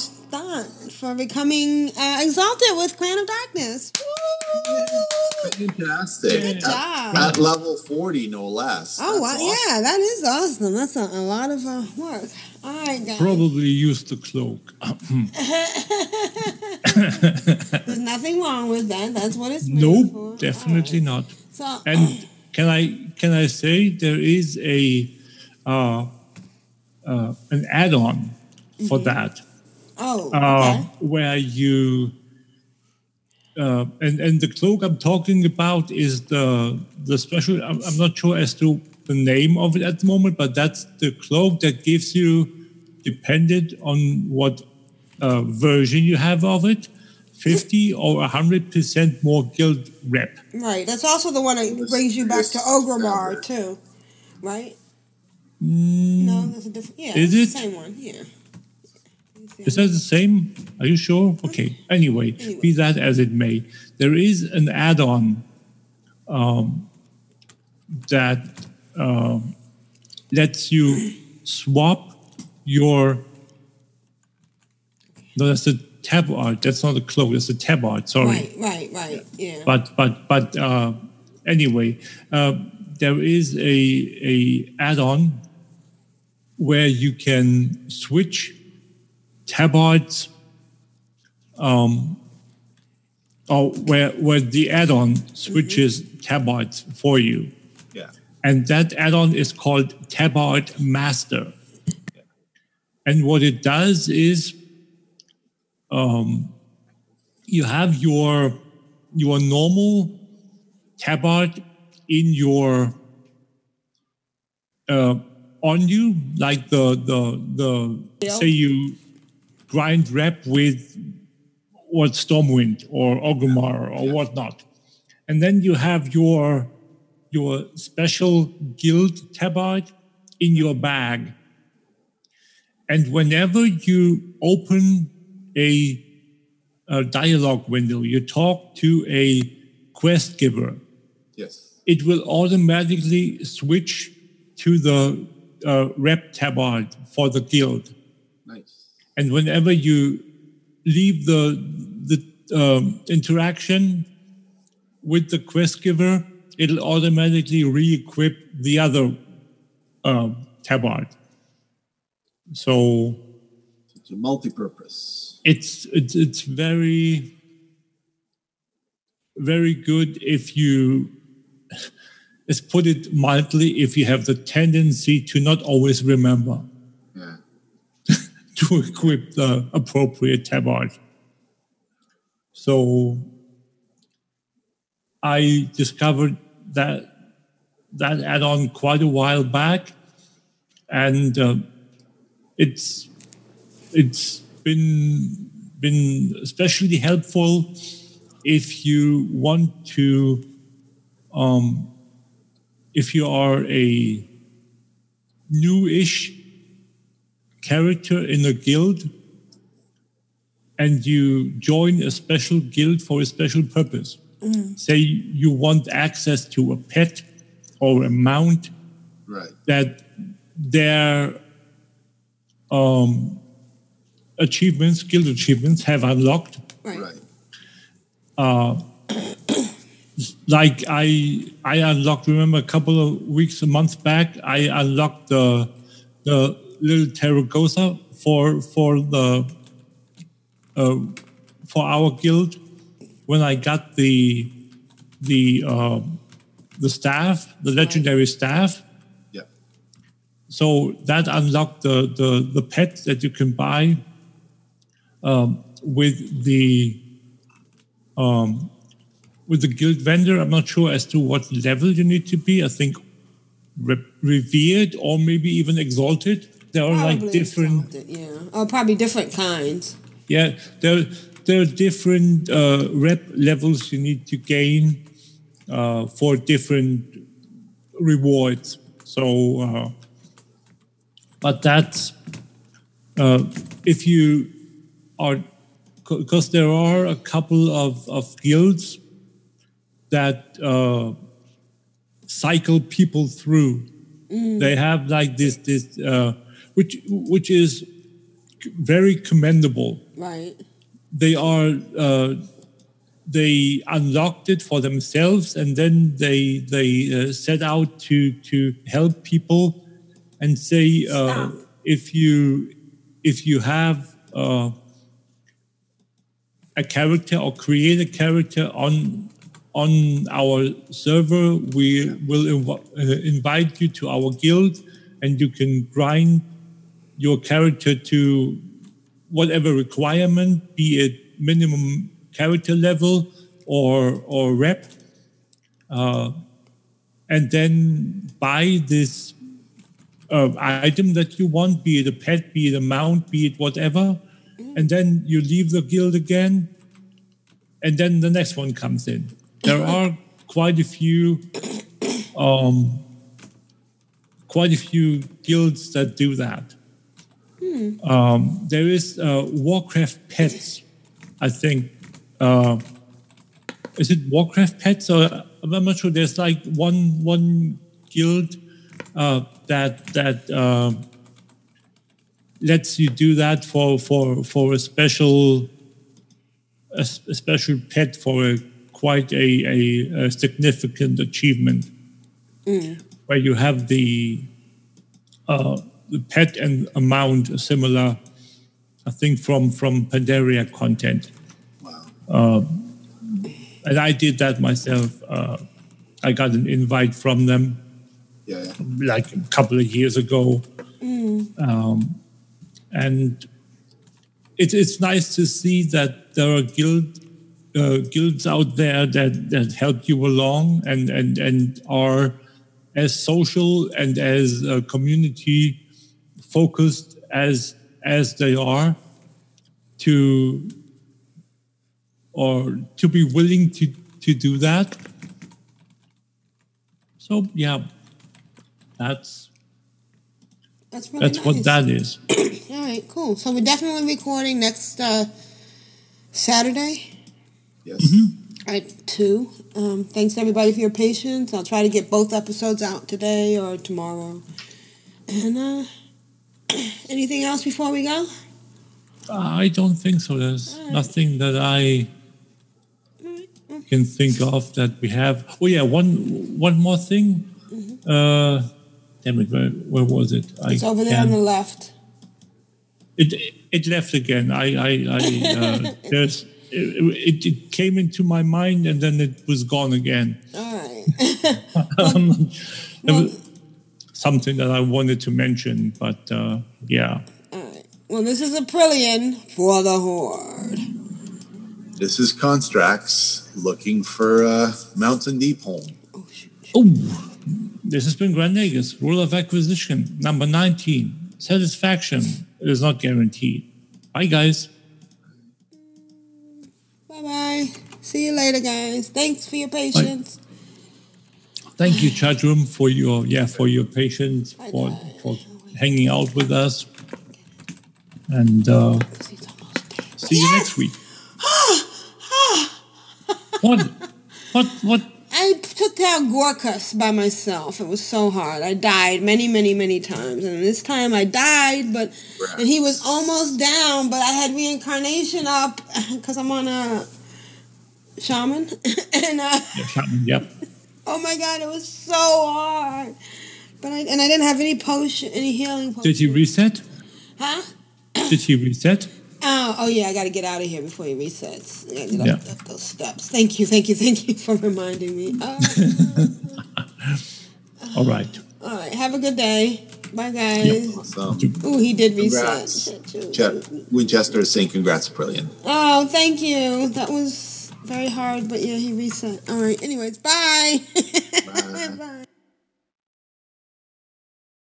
for becoming uh, exalted with Clan of Darkness. Fantastic. Good job. At, level 40, no less. Oh, wow. awesome. Yeah, that is awesome. That's a, a lot of uh, work. All right. Probably use the cloak. There's nothing wrong with that. That's what it's for. nope, definitely not. So, And can I can I say there is a uh, uh, an add-on for that oh, uh, okay. where you uh, and and the cloak I'm talking about is the the special. I'm, I'm not sure as to the name of it at the moment, but that's the cloak that gives you, dependent on what uh, version you have of it, fifty or hundred percent more guild rep. Right. That's also the one that brings you back to Orgrimmar, too. Right? No, that's a different. Yeah, Is it's it? the same one. Yeah. Is that the same? Are you sure? Okay. Anyway, be that as it may, there is an add-on um, that um lets you swap your. No, that's the tabard. That's not a cloak. That's a tabard. Sorry. Right, right, right. Yeah. But but but uh, anyway, uh, there is a a add-on where you can switch tabards, um, or where where the add-on switches tabards for you. And that add-on is called Tabard Master. And what it does is, um, you have your your normal tabard in your uh, on you, like the the the say you grind rep with what Stormwind or Orgrimmar or whatnot, and then you have your your special guild tabard in your bag, and whenever you open a, a dialogue window, you talk to a quest giver Yes. it will automatically switch to the uh, rep tabard for the guild. Nice. And whenever you leave the the um, interaction with the quest giver, it'll automatically re-equip the other um, tabard. So It's a multi-purpose. it's it's it's very very good if you let's put it mildly if you have the tendency to not always remember Yeah. to equip the appropriate tabard so i discovered that that add-on quite a while back. And uh, it's it's been been especially helpful if you want to um, if you are a newish character in a guild and you join a special guild for a special purpose say you want access to a pet or a mount Right. that their um, achievements, guild achievements, have unlocked. Right. Uh, like I, I unlocked. Remember, a couple of weeks, a month back, I unlocked the the little Tarecgosa for for the uh, for our guild when I got the the um, the staff, the legendary staff. Yeah. So that unlocked the the the pet that you can buy um, with the um, with the guild vendor. I'm not sure as to what level you need to be. I think re- revered or maybe even exalted. There are like Probably different exalted, yeah. Oh, probably different kinds. yeah, there there are different uh, rep levels you need to gain uh, for different rewards. So, uh, but that's uh, if you are, because there are a couple of, of guilds that uh, cycle people through. They have like this this uh, which which is very commendable. Right. They are uh, they unlocked it for themselves and then they they uh, set out to to help people and say uh, if you if you have uh, a character or create a character on on our server we will inv- uh, invite you to our guild and you can grind your character to whatever requirement be it minimum character level or or rep uh, and then buy this uh, item that you want be it a pet be it a mount be it whatever and then you leave the guild again and then the next one comes in. There are quite a few um, quite a few guilds that do that Hmm. um, there is uh, Warcraft Pets, I think. Uh, is it Warcraft Pets or I'm not sure. There's like one one guild uh, that that uh, lets you do that for for for a special a, a special pet for a quite a, a, a significant achievement Mm. where you have the uh, the pet and amount similar, I think from from Pandaria content. Uh, and I did that myself. Uh, I got an invite from them, Yeah, yeah. like a couple of years ago, Mm. um, and it, it's nice to see that there are guild uh, guilds out there that that help you along and and and are as social and as uh, community focused as as they are to or to be willing to to do that so yeah that's That's really that's what that is All right, cool. So we're definitely recording next uh, Saturday. Yes. At two. Um, thanks everybody for your patience. I'll try to get both episodes out today or tomorrow. And uh, anything else before we go? I don't think so. There's nothing that I can think of that we have. Oh yeah, one one more thing. Uh, damn it, where, where was it? Mm-hmm. It's over there on the left. It it left again. I I, I uh, there's it, it came into my mind and then it was gone again. All right. Um, there was something that I wanted to mention, but uh, yeah. Well, this is Aprillian for the Horde. This is Constraxx looking for uh, Mountain Deepholm. Oh, this has been Grand Nagus, rule of acquisition, number 19. Satisfaction is not guaranteed. Bye, guys. Bye bye. See you later, guys. Thanks for your patience. Thank you, chat room, for your yeah for your patience, for for hanging out with us, and uh, see you next week. what? What? What? I took down Galakras by myself. It was so hard. I died many, many, many times. And this time I died, but and he was almost down, but I had reincarnation up because I'm on a shaman. and uh, Yeah, Chapman, yep. Oh my god, it was so hard. But I and I didn't have any potion, any healing potion. Did he reset? Huh? Did he reset? Oh, oh yeah, I got to get out of here before he resets. I gotta get Yeah. up those steps. Thank you, thank you, thank you for reminding me. Oh, All right. all right, have a good day. Bye, guys. Awesome. Ooh, he did reset. Congrats. Ch- Winchester is saying congrats, Aprillian. Oh, thank you. That was very hard, but yeah, he reset. All right. Anyways, bye. bye.